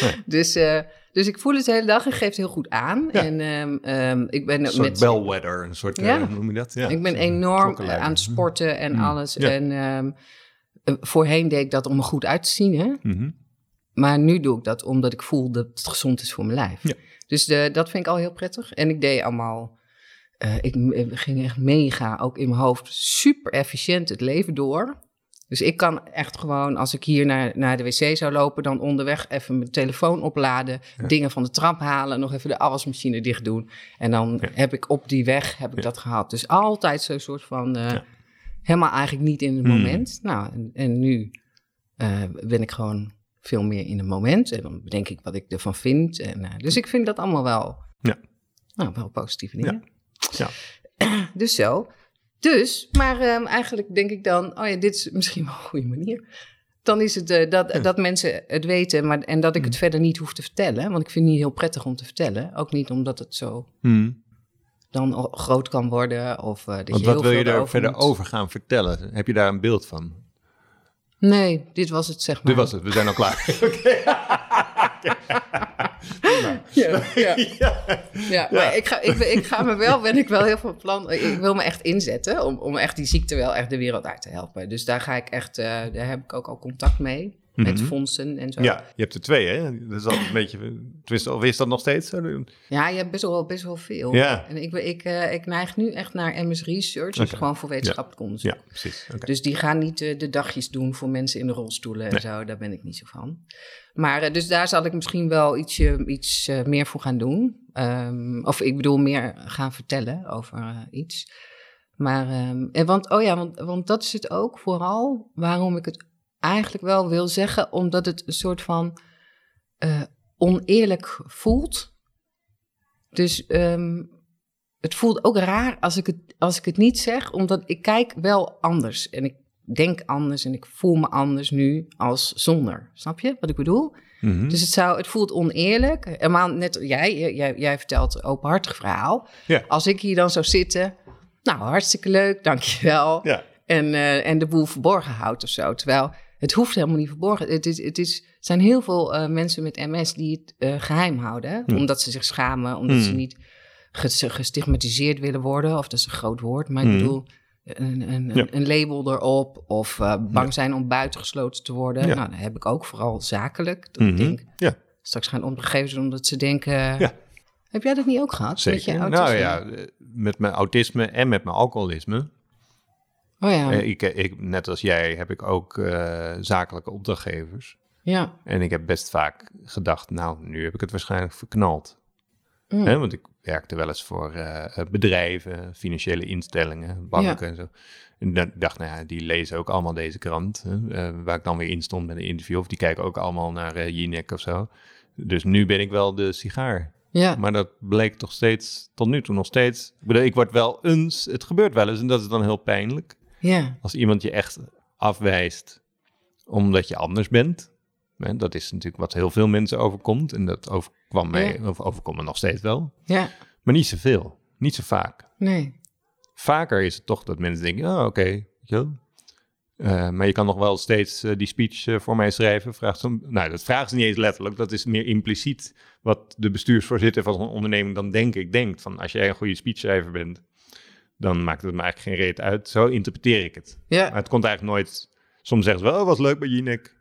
Nee. Dus, eh, dus ik voel het de hele dag en geef het heel goed aan. Ja. En ehm, ehm, ik ben Een soort met... bellwether, een soort, Ja. eh, hoe noem je dat? Ja, ik ben enorm aan het sporten en Mm. alles. Ja. En ehm, eh, voorheen deed ik dat om er goed uit te zien, hè? Mhm. Maar nu doe ik dat omdat ik voel dat het gezond is voor mijn lijf. Ja. Dus de, dat vind ik al heel prettig. En ik deed allemaal, eh, ik ging echt mega, ook in mijn hoofd, super efficiënt het leven door. Dus ik kan echt gewoon, als ik hier naar, naar de wc zou lopen, dan onderweg even mijn telefoon opladen, Ja. dingen van de trap halen, nog even de afwasmachine dicht doen. En dan Ja. heb ik op die weg heb ik Ja. dat gehad. Dus altijd zo'n soort van, eh, helemaal eigenlijk niet in het Hmm. moment. Nou, en, en nu eh, ben ik gewoon veel meer in het moment. En dan bedenk ik wat ik ervan vind. En, eh, dus ik vind dat allemaal wel, Ja. nou, wel positieve dingen. Ja. Dus zo. Dus, maar ehm, eigenlijk denk ik dan, oh ja, dit is misschien wel een goede manier. dan is het eh, dat, dat mensen het weten maar, en dat ik het verder niet hoef te vertellen. Want ik vind het niet heel prettig om te vertellen. Ook niet omdat het zo Hmm. dan groot kan worden. Of eh, dat Want je wat wil je daar verder over gaan vertellen? Heb je daar een beeld van? Nee, dit was het zeg maar. Dit was het, we zijn al klaar. Ja, ja. ja. maar ik ga, ik, ik ga me wel, ben ik wel heel van plan. Ik wil me echt inzetten om, om echt die ziekte wel echt de wereld uit te helpen. Dus daar ga ik echt, eh, daar heb ik ook al contact mee. Met Mhm. fondsen en zo. Ja, je hebt er twee, hè? Dat is al een beetje... Tenminste, of is dat nog steeds zo? Ja, je hebt best wel, best wel veel. Ja. En ik, ik, eh, ik neig nu echt naar MS Research, dus Oké. gewoon voor wetenschappelijk onderzoek. Ja, precies. Oké. Dus die gaan niet eh, de dagjes doen voor mensen in de rolstoelen en Nee. zo. Daar ben ik niet zo van. Maar eh, dus daar zal ik misschien wel ietsje, iets meer voor gaan doen. Ehm, of ik bedoel, meer gaan vertellen over iets. Maar, ehm, en want, oh ja, want, want dat is het ook vooral waarom ik het eigenlijk wel wil zeggen. Omdat het een soort van eh, oneerlijk voelt. Dus ehm, het voelt ook raar als ik, het, als ik het niet zeg, omdat ik kijk wel anders. En ik denk anders en ik voel me anders nu als zonder. Snap je wat ik bedoel? Mhm. Dus het, zou, het voelt oneerlijk. Helemaal net jij, jij, jij vertelt een openhartig verhaal. Ja. Als ik hier dan zou zitten, nou hartstikke leuk, dankjewel. Ja. En, eh, en de boel verborgen houdt of zo. Terwijl het hoeft helemaal niet verborgen. Het, is, het is, er zijn heel veel eh, mensen met MS die het eh, geheim houden. hè. Omdat ze zich schamen, omdat ze niet ges- gestigmatiseerd willen worden. Of dat is een groot woord, maar ik Hm. bedoel... Een, een, Ja. een label erop of eh, bang zijn om buitengesloten te worden. Ja. Nou, dat heb ik ook, vooral zakelijk. Dat ik Mhm. denk, straks gaan opgegeven zijn omdat ze denken... Heb jij dat niet ook gehad? Met je zeker. autisme? Nou ja, met mijn autisme en met mijn alcoholisme. Oh ja, Eh, ik, ik, net als jij heb ik ook eh, zakelijke opdrachtgevers. ja. En ik heb best vaak gedacht, nou, nu heb ik het waarschijnlijk verknald. Mm. Want ik werkte wel eens voor eh, bedrijven, financiële instellingen, banken en zo. En dan ik dacht, nou ja, die lezen ook allemaal deze krant, hè, waar ik dan weer in stond met een interview. Of die kijken ook allemaal naar Jinek of zo. Dus nu ben ik wel de sigaar. ja. Maar dat bleek toch steeds, tot nu toe nog steeds. Ik bedoel, ik word wel eens, het gebeurt wel eens en dat is dan heel pijnlijk. Ja. Als iemand je echt afwijst omdat je anders bent. Hè, dat is natuurlijk wat heel veel mensen overkomt. En dat overkwam mij, of overkomt me nog steeds wel. Ja, Maar niet zoveel. Niet zo vaak. nee. Vaker is het toch dat mensen denken, oh oké. Eh, maar je kan nog wel steeds eh, die speech eh, voor mij schrijven. Vraagt ze, nou, dat vragen ze niet eens letterlijk. Dat is meer impliciet wat de bestuursvoorzitter van zo'n onderneming dan denk ik denkt. Van als jij een goede speechschrijver bent, dan maakt het me eigenlijk geen reet uit. Zo interpreteer ik het. Ja, Maar het komt eigenlijk nooit... Soms zeggen ze wel, oh, was leuk bij Jinek.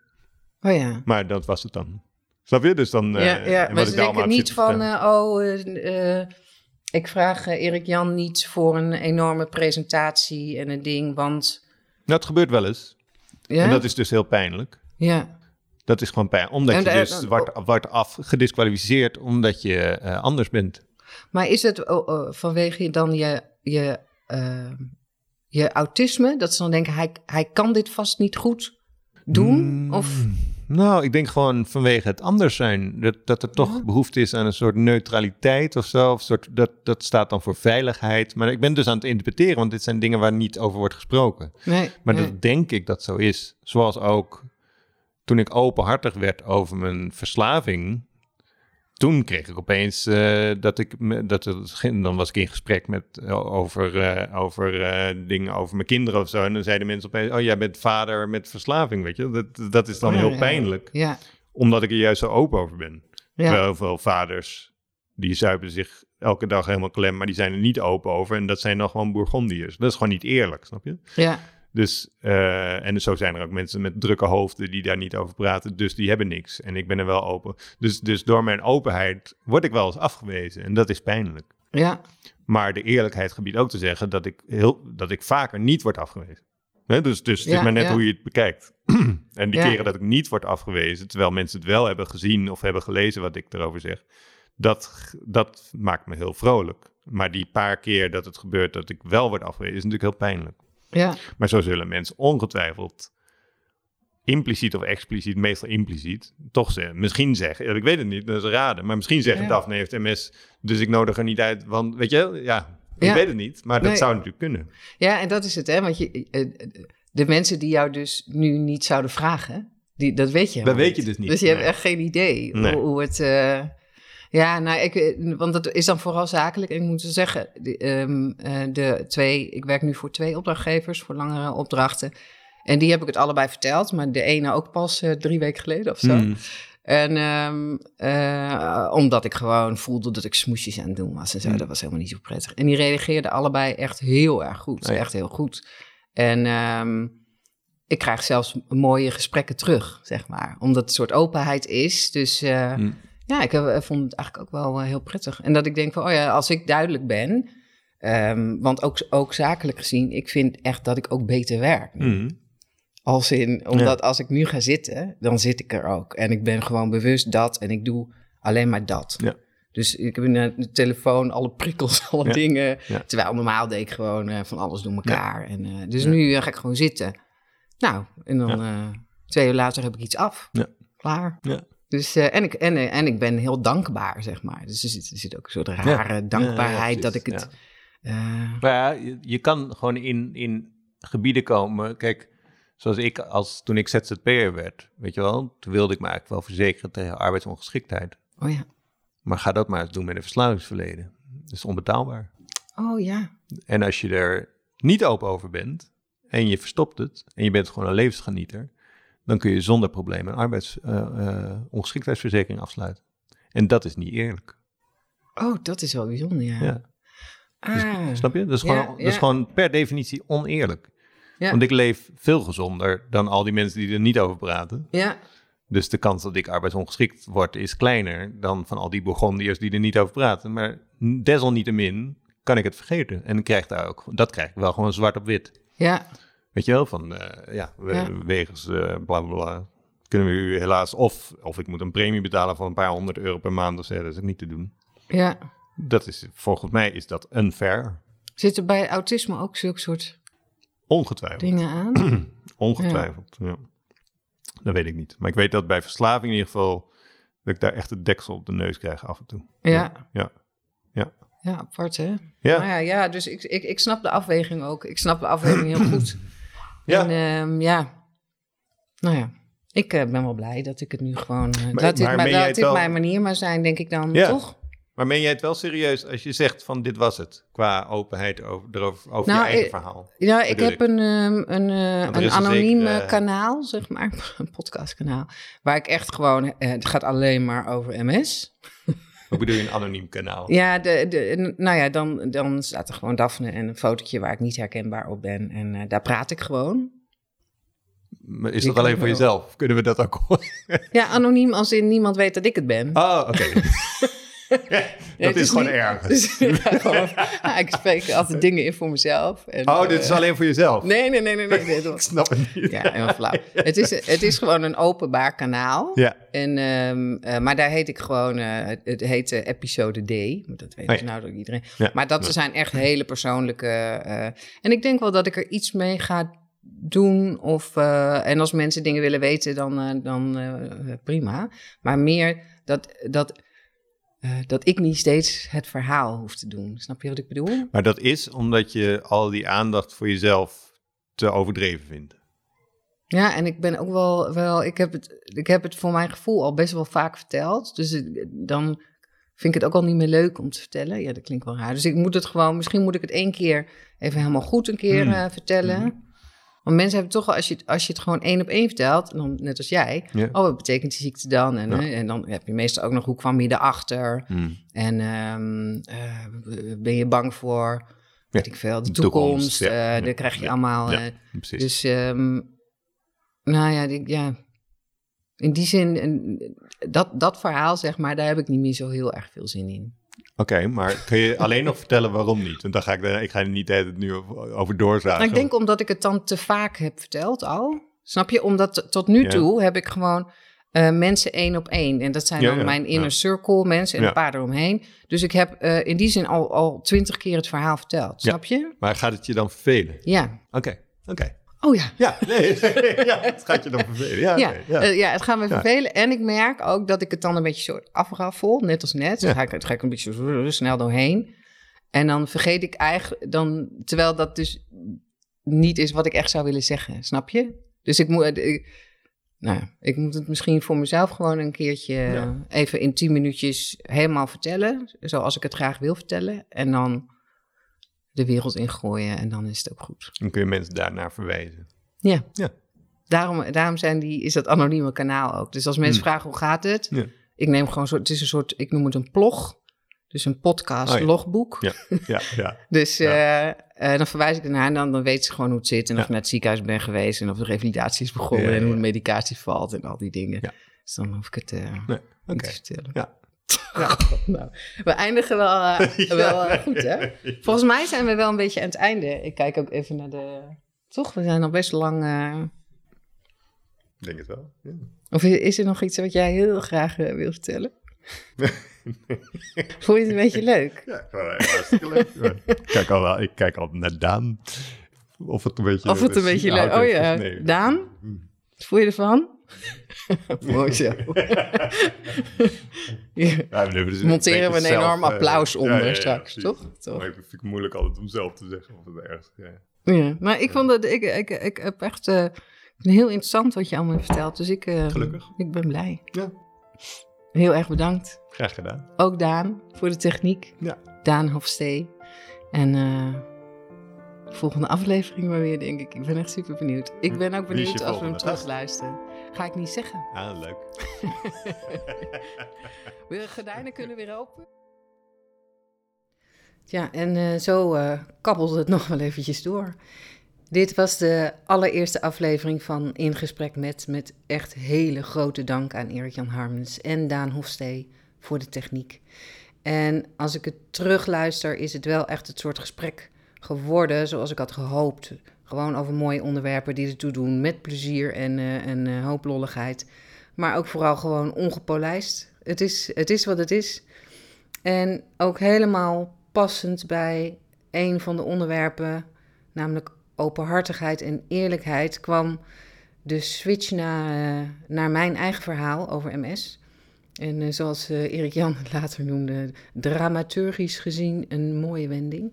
oh ja. Maar dat was het dan. Snap je? Dus dan... eh, ja, ja. en maar ze denken niet van, eh, oh, eh, eh, ik vraag eh, Erik Jan niet voor een enorme presentatie en een ding, want... Nou, het gebeurt wel eens. Ja, En dat is dus heel pijnlijk. ja. Dat is gewoon pijn. Omdat En je dus wordt, wordt afgedisqualificeerd omdat je eh, anders bent. Maar is het oh, oh, vanwege dan je, je, eh, je autisme, dat ze dan denken, hij, hij kan dit vast niet goed doen? Mm, Of, Nou, ik denk gewoon vanwege het anders zijn. Dat, dat er toch behoefte is aan een soort neutraliteit of zo. Of soort, dat, dat staat dan voor veiligheid. Maar ik ben dus aan het interpreteren, want dit zijn dingen waar niet over wordt gesproken. nee, Maar nee. dat denk ik dat zo is. Zoals ook toen ik openhartig werd over mijn verslaving. Toen kreeg ik opeens eh, dat ik, dat het, ging- dan was ik in gesprek met, eh, over, eh, over dingen over mijn kinderen of zo. En dan zeiden mensen opeens, oh jij bent vader met verslaving, weet je. Dat, dat is dan Ja, heel pijnlijk, Ja, omdat ik er juist zo open over ben. ja, Terwijl heel veel vaders, die zuipen zich elke dag helemaal klem, maar die zijn er niet open over. En dat zijn dan gewoon Bourgondiërs. Dat is gewoon niet eerlijk, snap je? ja, Dus, eh, en zo zijn er ook mensen met drukke hoofden die daar niet over praten. Dus die hebben niks. En ik ben er wel open. Dus, dus door mijn openheid word ik wel eens afgewezen. En dat is pijnlijk. ja, Maar de eerlijkheid gebiedt ook te zeggen dat ik, heel, dat ik vaker niet word afgewezen. Dus dus het Ja, is maar net ja. hoe je het bekijkt. en die Ja. keren dat ik niet word afgewezen, terwijl mensen het wel hebben gezien of hebben gelezen wat ik erover zeg, dat, dat maakt me heel vrolijk. Maar die paar keer dat het gebeurt dat ik wel word afgewezen, is natuurlijk heel pijnlijk. Ja, Maar zo zullen mensen ongetwijfeld impliciet of expliciet, meestal impliciet, toch zeggen, misschien zeggen, ik weet het niet, dat is raden, maar misschien zeggen Ja. Daphne heeft MS, dus ik nodig er niet uit, want weet je, ja, ik Ja. weet het niet, maar dat Nee. zou natuurlijk kunnen. ja, en dat is het, hè? Want je, eh, de mensen die jou dus nu niet zouden vragen, Die, dat weet je Dat weet je dus niet, Dus je hebt echt geen idee Nee. hoe, hoe het... eh, ja, nou, ik, want dat is dan vooral zakelijk. Ik moet zeggen, de, ehm, eh, de twee... Ik werk nu voor twee opdrachtgevers voor langere opdrachten. En die heb ik het allebei verteld. Maar de ene ook pas eh, drie weken geleden of zo. Hmm. En ehm, eh, omdat ik gewoon voelde dat ik smoesjes aan het doen was en zo. Hmm. Dat was helemaal niet zo prettig. En die reageerden allebei echt heel erg goed. Oh. Echt heel goed. En ehm, ik krijg zelfs mooie gesprekken terug, zeg maar. Omdat het een soort openheid is. Dus eh, Hmm. Ja, ik heb, vond het eigenlijk ook wel eh, heel prettig. En dat ik denk van, oh ja, als ik duidelijk ben... ehm, want ook, ook zakelijk gezien, ik vind echt dat ik ook beter werk. Hmm. Als in, omdat als ik nu ga zitten, dan zit ik er ook. En ik ben gewoon bewust dat en ik doe alleen maar dat. Ja. Dus ik heb in de telefoon alle prikkels, alle Ja. dingen. Terwijl normaal deed ik gewoon eh, van alles door elkaar. En, eh, dus nu ga ik gewoon zitten. Nou, en dan twee uur later heb ik iets af. Ja. Klaar. Ja. Dus, eh, en, ik, en, eh, en ik ben heel dankbaar, zeg maar. Dus er zit, er zit ook een soort rare dankbaarheid Ja, dat ik het... eh, Maar ja, je, je kan gewoon in, in gebieden komen. Kijk, zoals ik, als, toen ik ZZP'er werd, weet je wel, toen wilde ik me eigenlijk wel verzekeren tegen arbeidsongeschiktheid. oh ja. Maar ga dat maar eens doen met een verslavingsverleden. Dat is onbetaalbaar. Oh ja. En als je er niet open over bent en je verstopt het en je bent gewoon een levensgenieter, dan kun je zonder probleem een arbeidsongeschiktheidsverzekering afsluiten. En dat is niet eerlijk. Oh, dat is wel bijzonder, ja. Ja. Ah. Snap je? Dat is, Ja, gewoon, dat is gewoon per definitie oneerlijk. Want ik leef veel gezonder dan al die mensen die er niet over praten. Ja, Dus de kans dat ik arbeidsongeschikt word is kleiner dan van al die Burgondiërs die er niet over praten. Maar desalniettemin kan ik het vergeten. En ik krijg daar ook, dat krijg ik wel gewoon zwart op wit. ja, Weet je wel, van eh, ja, we- Ja. wegens eh bla bla. Kunnen we u helaas, of, of ik moet een premie betalen van een paar honderd euro per maand. Dus ja, dat is ook niet te doen. ja. Dat is, volgens mij is dat unfair. Zitten bij autisme ook zulke soort Ongetwijfeld. dingen aan? Ongetwijfeld, ja. Dat weet ik niet. Maar ik weet dat bij verslaving in ieder geval... dat ik daar echt het deksel op de neus krijg af en toe. Ja, Ja. Ja. ja apart hè? Ja. Nou ja, ja dus ik, ik, ik snap de afweging ook. Ik snap de afweging heel goed. Ja. En ehm, ja, nou ja, ik eh, ben wel blij dat ik het nu gewoon... eh, Maar- laat dit, maar wel- mijn manier maar zijn, denk ik dan, Ja. toch? Maar meen jij het wel serieus als je zegt van dit was het? Qua openheid over, erover, over Nou, je eigen ik- verhaal. Ja, ik Bedoel heb een, ehm, een, eh, een is een anoniem zekere- eh, kanaal, zeg maar, een podcastkanaal, waar ik echt gewoon, eh, het gaat alleen maar over MS. Hoe bedoel je een anoniem kanaal? Ja, de, de, nou ja, dan, dan staat er gewoon Daphne en een fotootje waar ik niet herkenbaar op ben. En eh, daar praat ik gewoon. Maar Is Die dat alleen voor jezelf? Kunnen we dat ook horen? Ja, anoniem als in niemand weet dat ik het ben. Oh, oké. het dat is, is gewoon niet- ergens. Dus, ja, gewoon, ja, ik spreek altijd dingen in voor mezelf. En, Oh, dit is eh, alleen voor jezelf? Nee, nee, nee, nee. nee, nee, Ik snap het niet. ja, heel flauw. Het is, het is gewoon een openbaar kanaal. Ja. En, ehm, eh, maar daar heet ik gewoon, eh, het, heet episode D. Dat weet Oh dus ja. nou door iedereen. Ja. Maar dat Ja. zijn echt hele persoonlijke. en ik denk wel dat ik er iets mee ga doen. Of, en als mensen dingen willen weten, dan, dan prima. Maar meer dat, dat, eh, dat ik niet steeds het verhaal hoef te doen. Snap je wat ik bedoel? Maar dat is omdat je al die aandacht voor jezelf te overdreven vindt. Ja, en ik ben ook wel, wel ik, heb het, ik heb het voor mijn gevoel al best wel vaak verteld. Dus het- dan vind ik het ook al niet meer leuk om te vertellen. Ja, dat klinkt wel raar. Dus ik moet het gewoon, misschien moet ik het één keer even helemaal goed een keer Hmm. eh, vertellen. Want mensen hebben toch wel, als je, als je het gewoon één op één vertelt, dan, net als jij. Ja. Oh, wat betekent die ziekte dan? En, Ja. hè, en dan heb je meestal ook nog, hoe kwam je erachter? Hmm. En ehm, eh, ben je bang voor, weet ik veel, de toekomst, toekomst? Eh. Dan krijg je allemaal... Eh, dus, ehm, nou ja, die, ja, in die zin, dat, dat verhaal, zeg maar, daar heb ik niet meer zo heel erg veel zin in. Oké, maar kun je alleen nog vertellen waarom niet? Want dan ga ik, ik ga er niet nu over, doorzagen. Maar ik denk omdat ik het dan te vaak heb verteld al. Snap je? Omdat tot nu Ja. toe heb ik gewoon eh, mensen één op één. En dat zijn Ja, dan ja, mijn inner circle mensen en een paar eromheen. Dus ik heb eh, in die zin al, al twintig keer het verhaal verteld. Snap je? Maar gaat het je dan vervelen? Ja. Oké, oké. Oh ja. Ja, nee, ja, het gaat je dan vervelen. Ja, Ja, eh, ja, het gaat me vervelen. En ik merk ook dat ik het dan een beetje soort afraffel, net als net. Dan ga ik, ga ik een beetje zo snel doorheen. En dan vergeet ik eigenlijk, dan, terwijl dat dus niet is wat ik echt zou willen zeggen, snap je? Dus ik moet, ik- nou ik moet het misschien voor mezelf gewoon een keertje Ja. even in tien minuutjes helemaal vertellen. Zoals ik het graag wil vertellen. En dan de wereld ingooien en dan is het ook goed. Dan kun je mensen daarnaar verwijzen. Ja. Ja. Daarom, daarom zijn die, is dat anonieme kanaal ook. Dus als mensen Hmm. vragen hoe gaat het, Ja. ik neem gewoon zo, het is een soort, ik noem het een plog. Dus een podcast Oh ja. logboek. Ja, ja, ja. Dus Ja. eh, eh, dan verwijs ik ernaar en dan, dan weet ze gewoon hoe het zit. En of ik naar het ziekenhuis ben geweest en of de revalidatie is begonnen en hoe de medicatie valt en al die dingen. Ja. Dus dan hoef ik het eh, Nee, te vertellen. Ja. Nou, we eindigen wel, eh, wel eh, goed, hè? Volgens mij zijn we wel een beetje aan het einde. Ik kijk ook even naar de... Toch? We zijn al best lang... eh, Ik denk het wel. Ja. Of is er nog iets wat jij heel graag wil vertellen? Vond je het een beetje leuk? Ja, hartstikke leuk. Ik kijk al, ik kijk al naar Daan. Of het een beetje... Of het een beetje leuk... Oh ja, nee. Daan? Wat vond je ervan? Mooi zo. Ja, nee, dus monteren we een enorm zelf, eh, applaus onder ja, straks, toch? toch? Maar ik vind het moeilijk altijd om zelf te zeggen of het ergens... Ja. Ja, maar ik vond het... Ik, ik, ik heb echt... eh, heel interessant wat je allemaal vertelt. Dus ik, eh, Gelukkig. ik ben blij. ja, Heel erg bedankt. graag gedaan. Ook Daan voor de techniek. Ja. Daan Hofstee. En de volgende aflevering maar weer, denk ik. Ik ben echt super benieuwd. Ik ben ook benieuwd als we hem volgende gast? Ga ik niet zeggen. Ah, leuk. De gordijnen kunnen weer open. Ja, en eh, zo eh kabbelde het nog wel eventjes door. Dit was de allereerste aflevering van In Gesprek Met... met echt hele grote dank aan Erik-Jan Harmens en Daan Hofstee voor de techniek. En als ik het terugluister, is het wel echt het soort gesprek geworden zoals ik had gehoopt. Gewoon over mooie onderwerpen die ertoe doen, met plezier en eh, een eh, hoop lolligheid. Maar ook vooral gewoon ongepolijst. Het is, het is wat het is. En ook helemaal passend bij een van de onderwerpen, namelijk openhartigheid en eerlijkheid, kwam de switch naar, eh, naar mijn eigen verhaal over MS. En zoals eh, Erik Jan het later noemde, dramaturgisch gezien een mooie wending.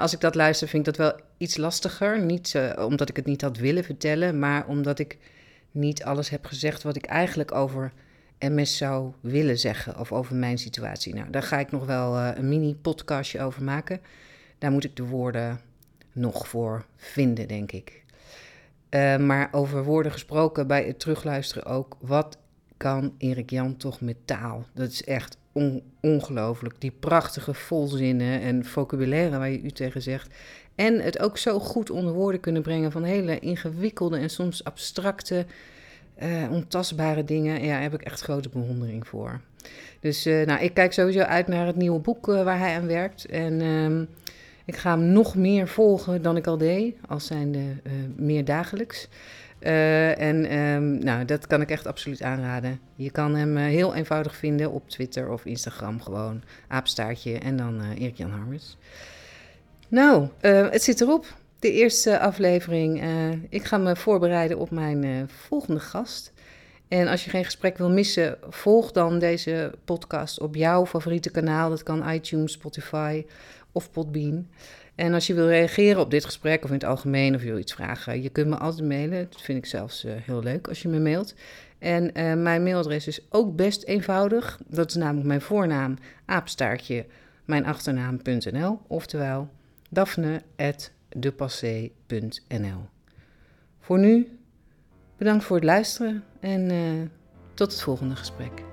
Als ik dat luister, vind ik dat wel iets lastiger. Niet eh, omdat ik het niet had willen vertellen, maar omdat ik niet alles heb gezegd wat ik eigenlijk over MS zou willen zeggen of over mijn situatie. Nou, daar ga ik nog wel eh, een mini-podcastje over maken. Daar moet ik de woorden nog voor vinden, denk ik. Eh, maar over woorden gesproken bij het terugluisteren ook. Wat kan Erik Jan toch met taal? Dat is echt on- ongelooflijk. Die prachtige volzinnen en vocabulaire waar je u tegen zegt. En het ook zo goed onder woorden kunnen brengen van hele ingewikkelde en soms abstracte, eh, ontastbare dingen. Ja, daar heb ik echt grote bewondering voor. Dus eh, nou, ik kijk sowieso uit naar het nieuwe boek eh, waar hij aan werkt. En ehm, ik ga hem nog meer volgen dan ik al deed, als zijnde meer dagelijks. En ehm, nou, dat kan ik echt absoluut aanraden. Je kan hem heel eenvoudig vinden op Twitter of Instagram gewoon. Aapstaartje en dan Erik-Jan Harmers. Nou, eh, het zit erop. De eerste aflevering. Eh, ik ga me voorbereiden op mijn eh, volgende gast. En als je geen gesprek wil missen, volg dan deze podcast op jouw favoriete kanaal. Dat kan iTunes, Spotify of Podbean. En als je wil reageren op dit gesprek of in het algemeen of je wil iets vragen, je kunt me altijd mailen. Dat vind ik zelfs heel leuk als je me mailt. En mijn mailadres is ook best eenvoudig. Dat is namelijk mijn voornaam, aapstaartje, mijn achternaam.nl. Oftewel, daphne.depassé.nl. Voor nu, bedankt voor het luisteren en eh, tot het volgende gesprek.